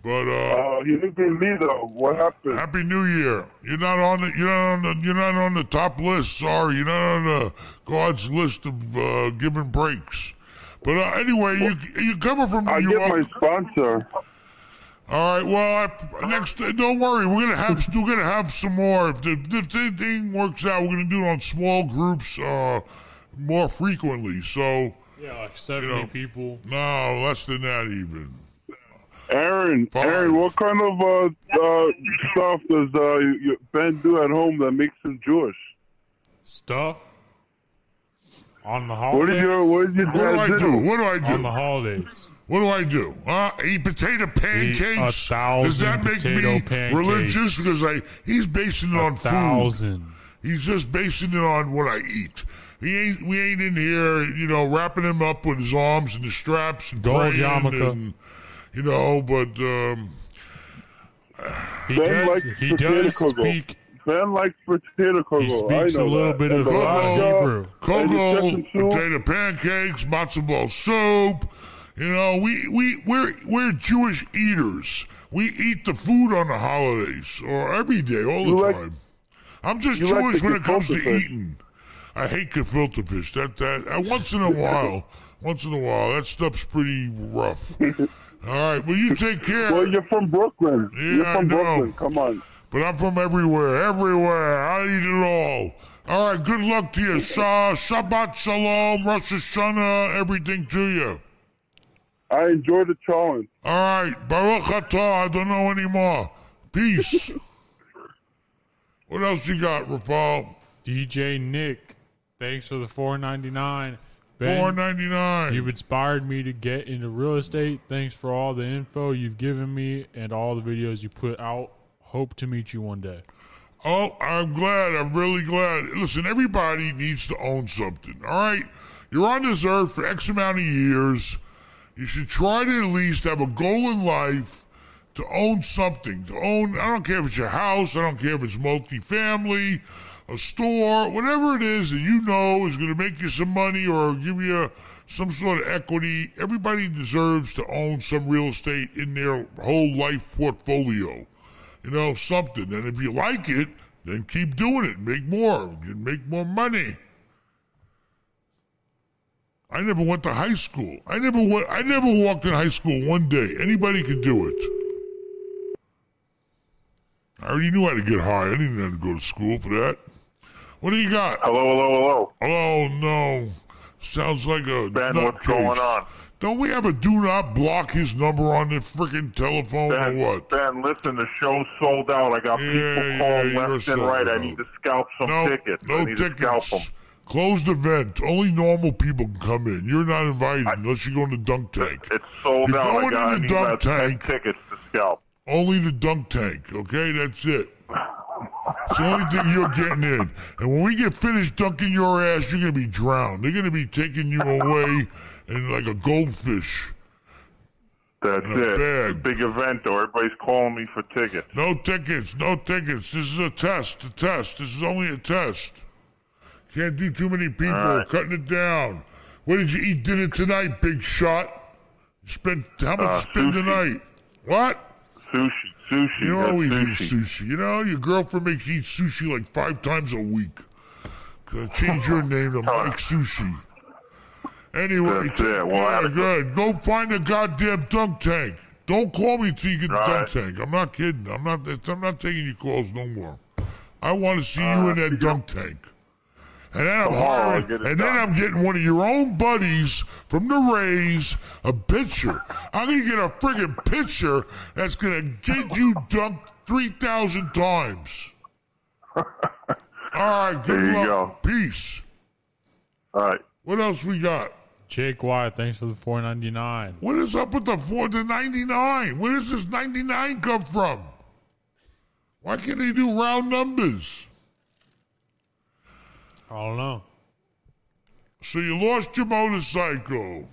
Speaker 7: But uh,
Speaker 2: uh, he didn't give me though. What happened?
Speaker 7: Happy New Year. You're not on the you're not on the you're not on the top list. Sorry, you're not on the God's list of uh, giving breaks. But uh, anyway, you you coming from
Speaker 2: I
Speaker 7: you
Speaker 2: get my sponsor.
Speaker 7: All right. Well, I, next. Don't worry. We're gonna have. We're gonna have some more. If the if the thing works out, we're gonna do it on small groups, uh, more frequently. So
Speaker 8: Yeah, like 70 people.
Speaker 7: no, less than that even.
Speaker 2: Aaron, Aaron, what kind of uh, uh, stuff does uh, y- Ben do at home that makes him Jewish?
Speaker 8: Stuff on the
Speaker 2: What
Speaker 8: holidays.
Speaker 2: did your What did your
Speaker 7: What do I
Speaker 2: dad
Speaker 7: do? What do I do?
Speaker 8: On the holidays.
Speaker 7: What do I do? Uh, eat potato pancakes.
Speaker 8: a thousand
Speaker 7: Does that make
Speaker 8: potato
Speaker 7: me
Speaker 8: pancakes.
Speaker 7: religious? Because I he's basing it
Speaker 8: A
Speaker 7: on
Speaker 8: thousand.
Speaker 7: food. He's just basing it on what I eat. He ain't. We ain't in here, you know, wrapping him up with his arms and the straps and
Speaker 8: Gold
Speaker 7: praying
Speaker 8: yarmulke.
Speaker 7: and, you know. But um,
Speaker 8: He
Speaker 2: Ben
Speaker 8: does, he does speak.
Speaker 2: Ben likes potato kugel.
Speaker 8: He speaks
Speaker 2: I know
Speaker 8: a little
Speaker 2: that.
Speaker 8: bit
Speaker 2: And
Speaker 8: of
Speaker 2: the
Speaker 8: uh,
Speaker 2: vodka,
Speaker 8: Hebrew.
Speaker 2: and
Speaker 7: Cocoa, potato pancakes, matzo ball soup. You know, we we we're we're Jewish eaters. We eat the food on the holidays or every day, all
Speaker 2: You
Speaker 7: the
Speaker 2: like-
Speaker 7: time. I'm just
Speaker 2: you like
Speaker 7: Jewish when it comes to
Speaker 2: fish.
Speaker 7: eating. I hate gefilte fish. That that uh, once in a while, once in a while, that stuff's pretty rough. All right, well you take care.
Speaker 2: Well, you're from Brooklyn.
Speaker 7: Yeah,
Speaker 2: you're
Speaker 7: I
Speaker 2: from
Speaker 7: know.
Speaker 2: Brooklyn. Come on.
Speaker 7: But I'm from everywhere, everywhere. I eat it all. All right, good luck to you. Shabbat Shalom, Rosh Hashanah, everything to you.
Speaker 2: I enjoy the challenge.
Speaker 7: All right, Baruch Atah, I don't know anymore. Peace. what else you got, Rafal?
Speaker 8: DJ Nick, thanks for the 499. Ben,
Speaker 7: Four ninety nine.
Speaker 8: You've inspired me to get into real estate. Thanks for all the info you've given me and all the videos you put out. Hope to meet you one day.
Speaker 7: Oh, I'm glad. I'm really glad. Listen, everybody needs to own something. All right, you're on this earth for X amount of years. You should try to at least have a goal in life to own something. To own, I don't care if it's your house. I don't care if it's multifamily, a store, whatever it is that you know is going to make you some money or give you some sort of equity. Everybody deserves to own some real estate in their whole life portfolio you know, something. And if you like it, then keep doing it. Make more. You make more money. I never went to high school. I never went. I never walked in high school one day. Anybody can do it. I already knew how to get high. I didn't have to go to school for that. What do you got?
Speaker 2: Hello, hello, hello.
Speaker 7: Oh no! Sounds like a
Speaker 2: Ben, what's
Speaker 7: nutcase.
Speaker 2: going on?
Speaker 7: Don't we have a do not block his number on the freaking telephone or
Speaker 2: Ben,
Speaker 7: what?
Speaker 2: Ben, listen, the show's sold out. I got
Speaker 7: Yeah,
Speaker 2: people calling
Speaker 7: you're
Speaker 2: left and right. I need to scalp some
Speaker 7: no,
Speaker 2: tickets.
Speaker 7: No
Speaker 2: I need to scalp them.
Speaker 7: Closed event. Only normal people can come in. You're not invited unless you go in the dunk tank.
Speaker 2: It's sold
Speaker 7: You're
Speaker 2: out. I
Speaker 7: going
Speaker 2: got I
Speaker 7: in the dunk tank.
Speaker 2: tickets to scalp.
Speaker 7: Only the dunk tank. Okay, that's it. It's the only thing you're getting in. And when we get finished dunking your ass, you're gonna be drowned. They're gonna be taking you away in like a goldfish.
Speaker 2: That's it.
Speaker 7: bag.
Speaker 2: big event, though. Everybody's calling me for tickets.
Speaker 7: No tickets, no tickets. This is a test, a test. This is only a test. Can't do too many people.
Speaker 2: Right.
Speaker 7: Cutting it down. What did you eat dinner tonight, big shot? You spent how much
Speaker 2: Uh,
Speaker 7: you spend tonight? What?
Speaker 2: Sushi, sushi.
Speaker 7: You always
Speaker 2: sushi.
Speaker 7: eat sushi. You know, your girlfriend makes you eat sushi like five times a week. Change your name to Mike Sushi. Anyway,
Speaker 2: That's it. Well, I
Speaker 7: yeah,
Speaker 2: go-
Speaker 7: good. Go find a goddamn dunk tank. Don't call me till you get the dunk tank. I'm not kidding. I'm not. I'm not taking your calls no more. I want to see
Speaker 2: Uh,
Speaker 7: you in that dunk tank. And then I'm
Speaker 2: Tomorrow I'll
Speaker 7: hiring,
Speaker 2: get it
Speaker 7: and then. I'm getting one of your own buddies from the Rays a pitcher. I'm gonna get a friggin' pitcher that's gonna get you dunked three thousand times. All right, good
Speaker 2: There you
Speaker 7: luck.
Speaker 2: go.
Speaker 7: Peace.
Speaker 2: All right.
Speaker 7: What else we got?
Speaker 8: Jake Wyatt, thanks for the 499.
Speaker 7: What is up with the four to ninety nine? Where does this ninety nine come from? Why can't they do round numbers?
Speaker 8: I don't know.
Speaker 7: So you lost your motorcycle.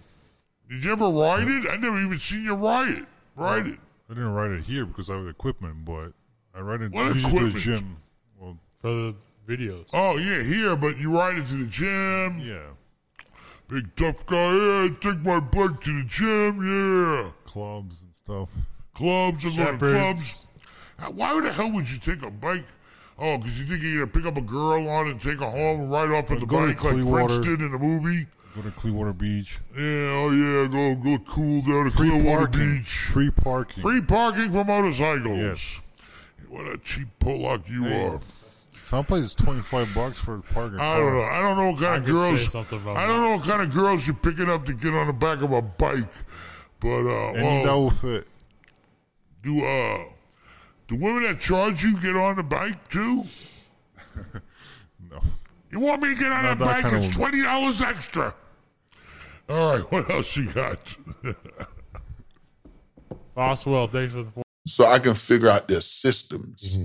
Speaker 7: Did you ever ride it? I never even seen you ride it. Ride it.
Speaker 9: I didn't ride it here because I have equipment, but I ride it
Speaker 7: What
Speaker 9: usually to the
Speaker 7: equipment?
Speaker 9: gym. Well,
Speaker 8: For the videos.
Speaker 7: Oh yeah, here, but you ride it to the gym.
Speaker 9: yeah,
Speaker 7: Big tough guy. Yeah, take my bike to the gym. Yeah,
Speaker 9: clubs and stuff.
Speaker 7: clubs. I go to
Speaker 8: Shephard's.
Speaker 7: clubs. Why the hell would you take a bike? Oh, because you think you're gonna pick up a girl on it and take her home and ride off with the
Speaker 9: Go to
Speaker 7: bike like French did in the movie?
Speaker 9: Go to Clearwater Beach.
Speaker 7: Yeah, oh yeah, go go cool down at
Speaker 9: Free
Speaker 7: Clearwater
Speaker 9: parking.
Speaker 7: Beach.
Speaker 9: Free parking.
Speaker 7: Free parking for motorcycles.
Speaker 9: Yes.
Speaker 7: What a cheap Pollock you
Speaker 9: Hey,
Speaker 7: are.
Speaker 9: Some places twenty five bucks for a parking.
Speaker 7: I don't know. I don't know what kind
Speaker 8: I
Speaker 7: of
Speaker 8: could
Speaker 7: girls. I don't know what kind of girls you're picking up to get on the back of a bike. But uh,
Speaker 9: Any that
Speaker 7: well,
Speaker 9: will fit.
Speaker 7: do uh, do women that charge you get on the bike too?
Speaker 9: No.
Speaker 7: You want me to get on
Speaker 9: Not
Speaker 7: that
Speaker 9: that
Speaker 7: bike? It's twenty dollars extra. All right, what else you got?
Speaker 8: Boswell, thanks for the
Speaker 5: so I can figure out their systems.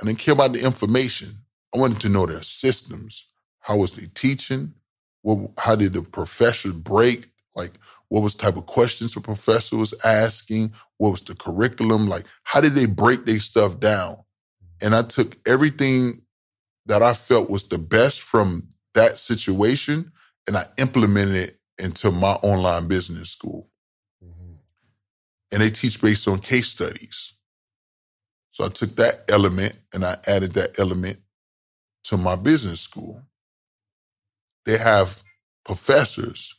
Speaker 5: I didn't care about the information. I wanted to know their systems. How was they teaching? What, how did the professor break? Like, what was type of questions the professor was asking? What was the curriculum? Like, how did they break their stuff down? And I took everything that I felt was the best from that situation and I implemented it into my online business school. Mm-hmm. And they teach based on case studies. So I took that element and I added that element to my business school. They have professors,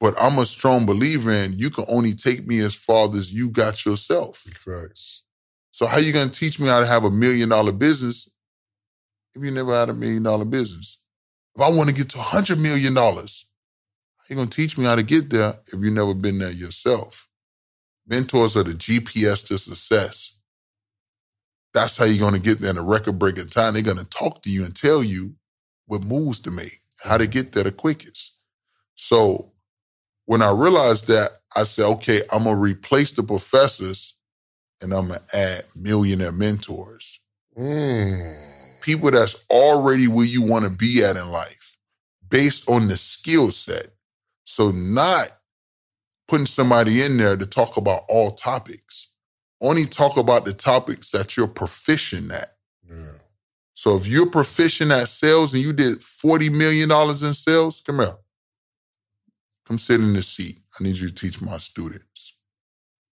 Speaker 5: but I'm a strong believer in you can only take me as far as you got yourself. So how you gonna teach me how to have a million dollar business if you never had a million dollar business? If I want to get to a hundred million dollars, how you gonna teach me how to get there if you never been there yourself? Mentors are the GPS to success. That's how you're gonna get there in a record breaking time. They're gonna talk to you and tell you what moves to make, how to mm-hmm. get there the quickest. So when I realized that, I said, okay, I'm gonna replace the professors and I'm gonna add millionaire mentors. Mm. People that's already where you want to be at in life, based on the skill set. So not putting somebody in there to talk about all topics. Only talk about the topics that you're proficient at. So if you're proficient at sales and you did $40 million in sales, come here. Come sit in the seat. I need you to teach my students.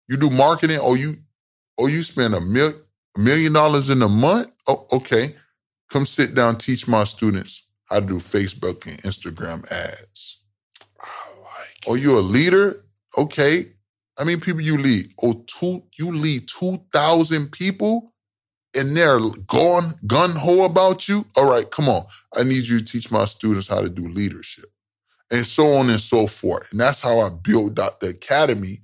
Speaker 5: You do marketing or you or you spend a mil, million dollars in a month? Oh, okay. Come sit down, teach my students how to do Facebook and Instagram ads. Like Oh, you're a leader? Okay. I mean, people you lead? Oh, two, you lead 2,000 people and they're gone gun ho about you? All right, come on. I need you to teach my students how to do leadership. And so on and so forth. And that's how I built out the academy.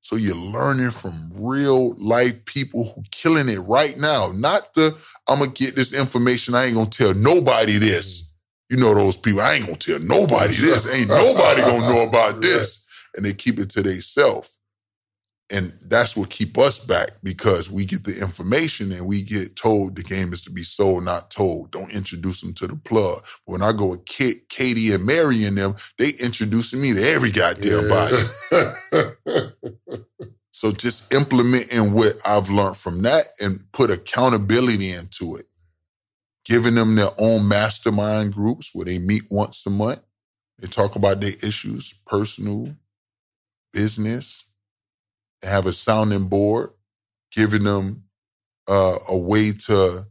Speaker 5: So you're learning from real life people who killing it right now. Not the I'm gonna get this information. I ain't gonna tell nobody this. Mm. You know those people. I ain't gonna tell nobody this. Ain't nobody gonna know about this. And they keep it to themselves. And that's what keep us back because we get the information and we get told the game is to be sold, not told. Don't introduce them to the plug. When I go with Kit, Katie and Mary and them, they introducing me to every goddamn body. so just implementing what I've learned from that and put accountability into it. Giving them their own mastermind groups where they meet once a month. They talk about their issues, personal, business, have a sounding board, giving them uh, a way to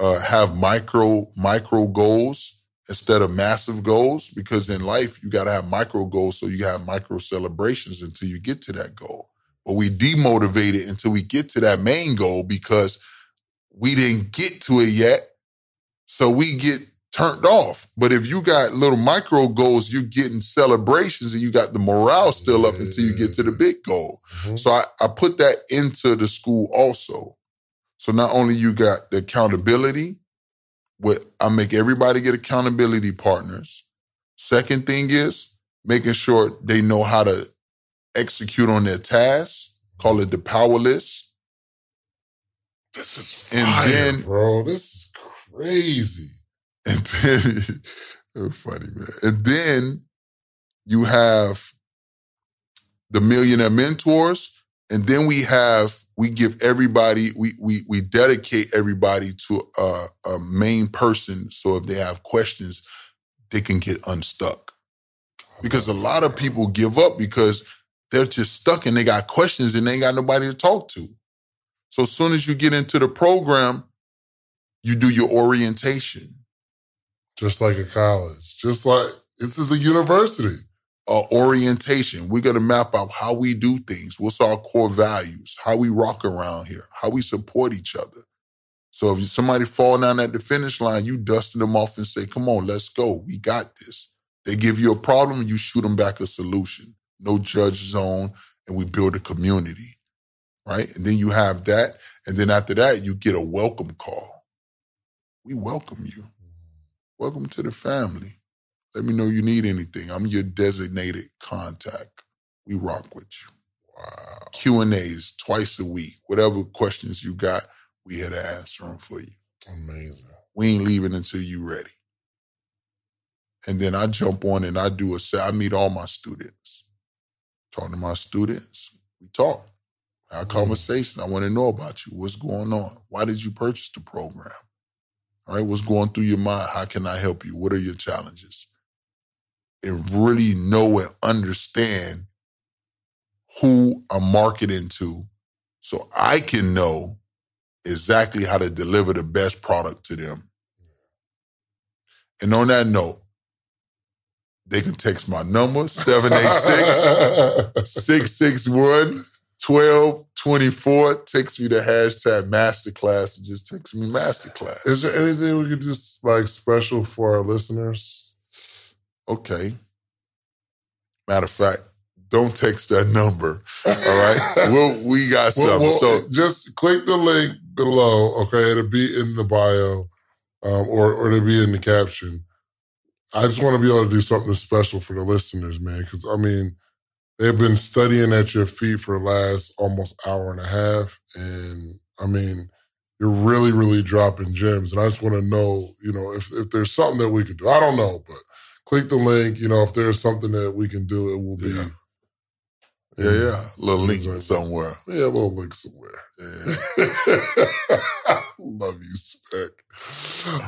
Speaker 5: uh, have micro micro goals instead of massive goals. Because in life, you got to have micro goals so you have micro celebrations until you get to that goal. But we demotivated until we get to that main goal because we didn't get to it yet. So we get turned off. But if you got little micro goals, you're getting celebrations and you got the morale still up until you get to the big goal. Mm-hmm. So I, I put that into the school also. So not only you got the accountability, what I make everybody get accountability partners. Second thing is making sure they know how to execute on their tasks. Call it the power list.
Speaker 6: This is
Speaker 5: and
Speaker 6: fire,
Speaker 5: then
Speaker 6: bro. This is crazy.
Speaker 5: And then funny, man. And then you have the millionaire mentors, and then we have we give everybody we we we dedicate everybody to a, a main person. So if they have questions, they can get unstuck. Oh, because a lot of people give up because they're just stuck and they got questions and they ain't got nobody to talk to. So as soon as you get into the program, you do your orientation.
Speaker 6: Just like a college. Just like This is a university.
Speaker 5: Uh, orientation. We're gonna map out how we do things. What's our core values? How we rock around here? How we support each other. So if somebody fall down at the finish line, you dusting them off and say, "Come on, let's go. We got this." They give you a problem, you shoot them back a solution. No judge zone, and we build a community, right? And then you have that, and then after that, you get a welcome call. We welcome you. Welcome to the family. Let me know you need anything. I'm your designated contact. We rock with you. Wow. Q and A's twice a week. Whatever questions you got, we had to answer them for you.
Speaker 6: Amazing.
Speaker 5: We ain't leaving until you ready. And then I jump on and I do a set. I meet all my students. Talk to my students. We talk. Have mm. conversation. I want to know about you. What's going on? Why did you purchase the program? All right, what's going through your mind? How can I help you? What are your challenges? And really know and understand who I'm marketing to so I can know exactly how to deliver the best product to them. And on that note, they can text my number 786 661 1224. takes me to hashtag masterclass and just takes me masterclass.
Speaker 6: Is there anything we could just like special for our listeners?
Speaker 5: Okay. Matter of fact, don't text that number. All right. we'll, we got something.
Speaker 6: Well, well,
Speaker 5: so
Speaker 6: just click the link below. Okay, it'll be in the bio, um, or or it'll be in the caption. I just want to be able to do something special for the listeners, man. Because I mean, they've been studying at your feet for the last almost hour and a half, and I mean, you're really, really dropping gems. And I just want to know, you know, if if there's something that we could do. I don't know, but click the link. You know, if there's something that we can do, it will be.
Speaker 5: Yeah. Yeah, yeah. A little link somewhere.
Speaker 6: Yeah, a little link somewhere.
Speaker 5: Yeah.
Speaker 6: Love you, Spec.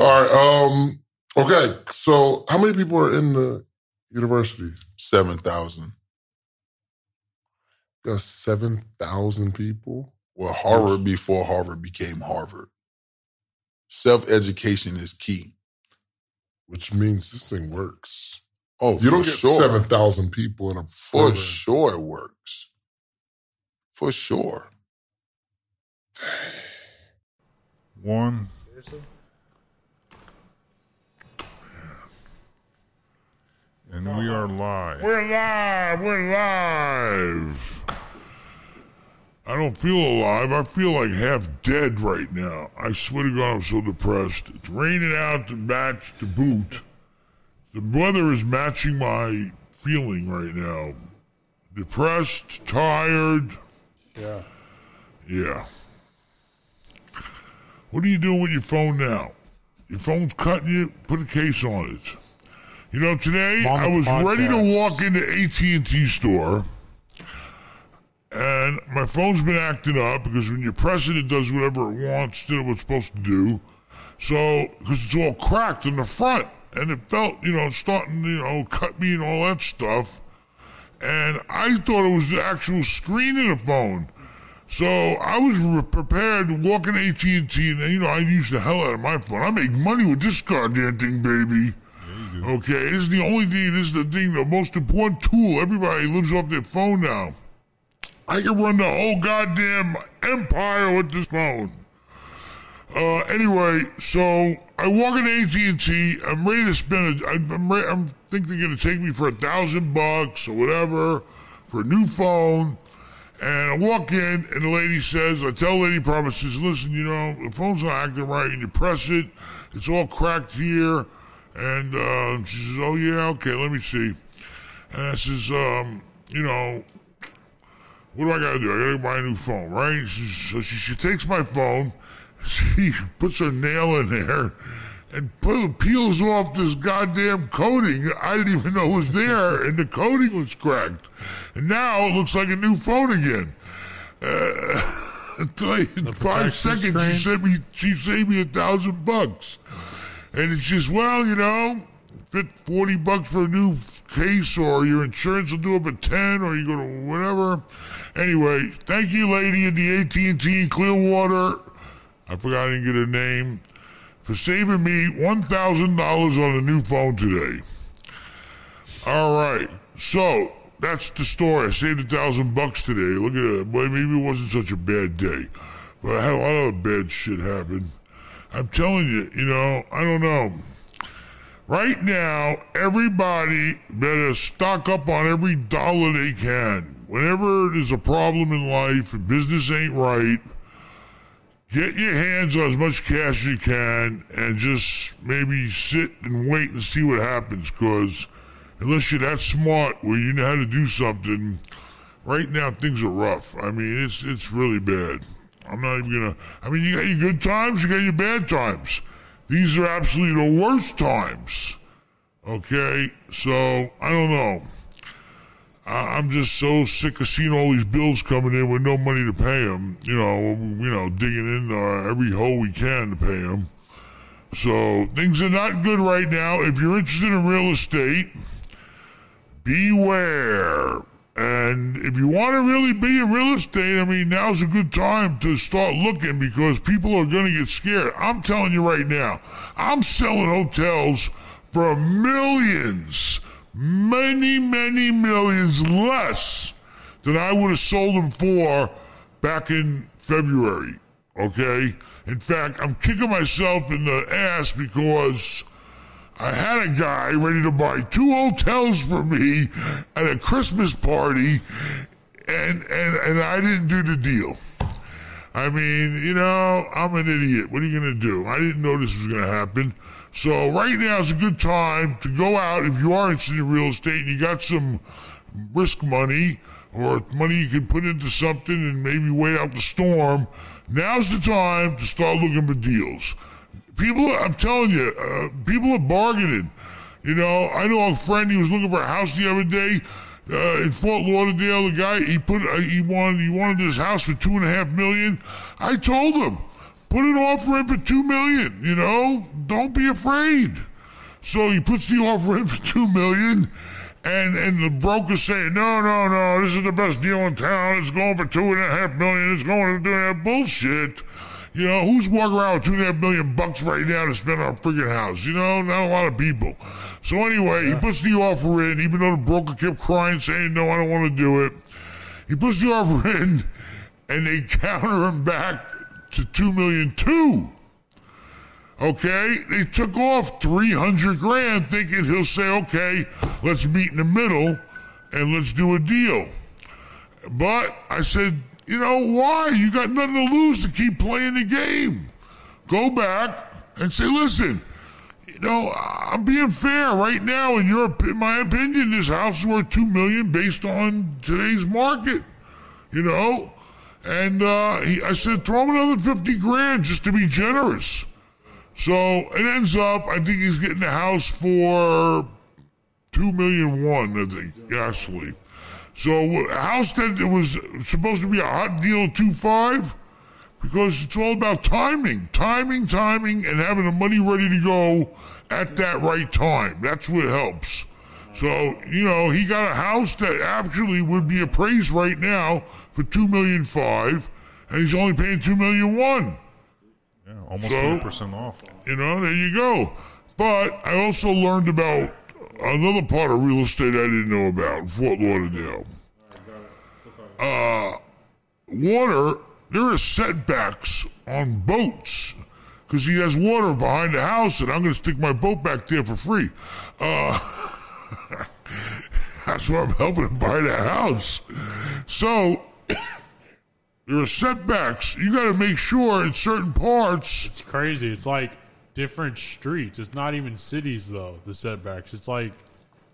Speaker 6: All right. Um. Okay. So, how many people are in the university?
Speaker 5: Seven thousand.
Speaker 6: Got seven thousand people.
Speaker 5: Well, Harvard before Harvard became Harvard. Self education is key.
Speaker 6: Which means this thing works.
Speaker 5: Oh,
Speaker 6: you don't get
Speaker 5: sure.
Speaker 6: seven thousand people in a
Speaker 5: For
Speaker 6: program.
Speaker 5: sure it works. For sure.
Speaker 7: One. And we are live. We're live. We're live. I don't feel alive. I feel like half dead right now. I swear to God, I'm so depressed. It's raining out to match the boot. The weather is matching my feeling right now. Depressed, tired.
Speaker 8: Yeah.
Speaker 7: Yeah. What are you doing with your phone now? Your phone's cutting you. Put a case on it. You know, today I was ready to walk into AT and T store, and my phone's been acting up because when you press it, it does whatever it wants instead of what's supposed to do. So, because it's all cracked in the front, and it felt, you know, starting, you know, cut me and all that stuff. And I thought it was the actual screen in the phone. So I was re- prepared to walk in AT and T, and you know I use the hell out of my phone. I make money with this goddamn thing, baby. Okay, this is the only thing. This is the thing, the most important tool. Everybody lives off their phone now. I can run the whole goddamn empire with this phone. Uh, anyway, so I walk into AT and T. I'm ready to spend. A, I'm, I'm, re- I'm think they're gonna take me for a thousand bucks or whatever for a new phone. And I walk in, and the lady says, I tell lady promises, listen, you know, the phone's not acting right, and you press it, it's all cracked here. And uh, she says, oh, yeah, okay, let me see. And I says, um, you know, what do I gotta do? I gotta buy a new phone, right? She, so she, she takes my phone, she puts her nail in there, and peels off this goddamn coating I didn't even know was there, and the coating was cracked. And now it looks like a new phone again. Uh, until I- in five seconds, she sent me, she saved me a thousand bucks. And it's just, well, you know, 40 bucks for a new case, or your insurance will do up at 10, or you go to whatever. Anyway, thank you, lady at the AT&T Clearwater. I forgot I didn't get her name. For saving me $1,000 on a new phone today. All right. So that's the story. I saved a thousand bucks today. Look at that. Boy, maybe it wasn't such a bad day. But I had a lot of bad shit happen. I'm telling you, you know, I don't know. Right now, everybody better stock up on every dollar they can. Whenever there's a problem in life and business ain't right, get your hands on as much cash as you can and just maybe sit and wait and see what happens. Because unless you're that smart where you know how to do something, right now things are rough. I mean, it's it's really bad. I'm not even gonna. I mean, you got your good times, you got your bad times. These are absolutely the worst times. Okay, so I don't know. I'm just so sick of seeing all these bills coming in with no money to pay them. You know, you know, digging in uh, every hole we can to pay them. So things are not good right now. If you're interested in real estate, beware. And if you want to really be in real estate, I mean, now's a good time to start looking because people are going to get scared. I'm telling you right now, I'm selling hotels for millions, many, many millions less than I would have sold them for back in February. Okay? In fact, I'm kicking myself in the ass because I had a guy ready to buy two hotels for me at a Christmas party, and and and I didn't do the deal. I mean, you know, I'm an idiot. What are you gonna do? I didn't know this was gonna happen. So right now is a good time to go out if you are interested in real estate and you got some risk money or money you can put into something and maybe wait out the storm. Now's the time to start looking for deals people, I'm telling you, uh, people are bargaining. You know, I know a friend. He was looking for a house the other day uh, in Fort Lauderdale. The guy he put uh, he wanted he wanted his house for two and a half million. I told him, put an offer in for two million. You know, don't be afraid. So he puts the offer in for two million. And and the broker's saying, no, no, no, this is the best deal in town. It's going for two and a half million. It's going to do that bullshit. You know, who's walking around with two and a half million bucks right now to spend on a freaking house? You know, not a lot of people. So anyway, he puts the offer in, even though the broker kept crying, saying, no, I don't want to do it. He puts the offer in, and they counter him back to two million two. Okay, they took off 300 grand thinking he'll say, okay, let's meet in the middle and let's do a deal. But I said, you know, why? You got nothing to lose to keep playing the game. Go back and say, listen, you know, I'm being fair right now. In your, in my opinion, this house is worth two million based on today's market. You know, and uh, he, I said, throw him another fifty grand just to be generous. So it ends up, I think he's getting the house for two million one. I think actually. So a house that it was supposed to be a hot deal at two five, because it's all about timing, timing, timing, and having the money ready to go at that right time. That's what helps. So you know he got a house that actually would be appraised right now for two million five, and he's only paying two million one.
Speaker 9: Yeah, almost
Speaker 7: So-
Speaker 9: percent off.
Speaker 7: You know, there you go. But I also learned about another part of real estate I didn't know about Fort Lauderdale. Uh, water, there are setbacks on boats because he has water behind the house, and I'm going to stick my boat back there for free. Uh, that's why I'm helping him buy the house. So, there are setbacks. You got to make sure in certain parts.
Speaker 8: It's crazy. It's like different streets. It's not even cities though. The setbacks. It's like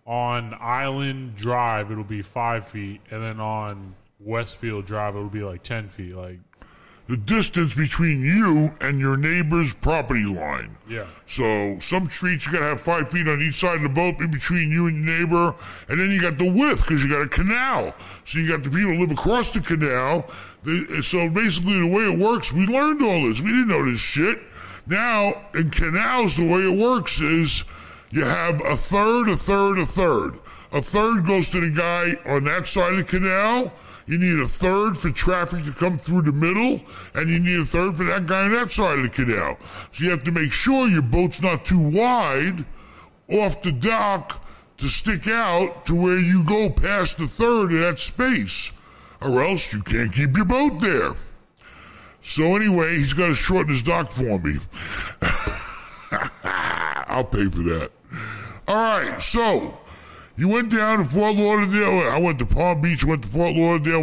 Speaker 8: on Island Drive, it'll be five feet, and then on Westfield Drive, it'll be like ten feet. Like
Speaker 7: the distance between you and your neighbor's property line.
Speaker 8: Yeah.
Speaker 7: So some streets you gotta have five feet on each side of the boat in between you and your neighbor, and then you got the width because you got a canal. So you got the people who live across the canal. They- So basically, the way it works, we learned all this. We didn't know this shit. Now in canals, the way it works is you have a third, a third, a third. A third goes to the guy on that side of the canal. You need a third for traffic to come through the middle, and you need a third for that guy on that side of the canal. So you have to make sure your boat's not too wide off the dock to stick out to where you go past the third of that space, or else you can't keep your boat there. So anyway, he's got to shorten his dock for me. I'll pay for that. All right, so you went down to Fort Lauderdale. I went to Palm Beach, went to Fort Lauderdale.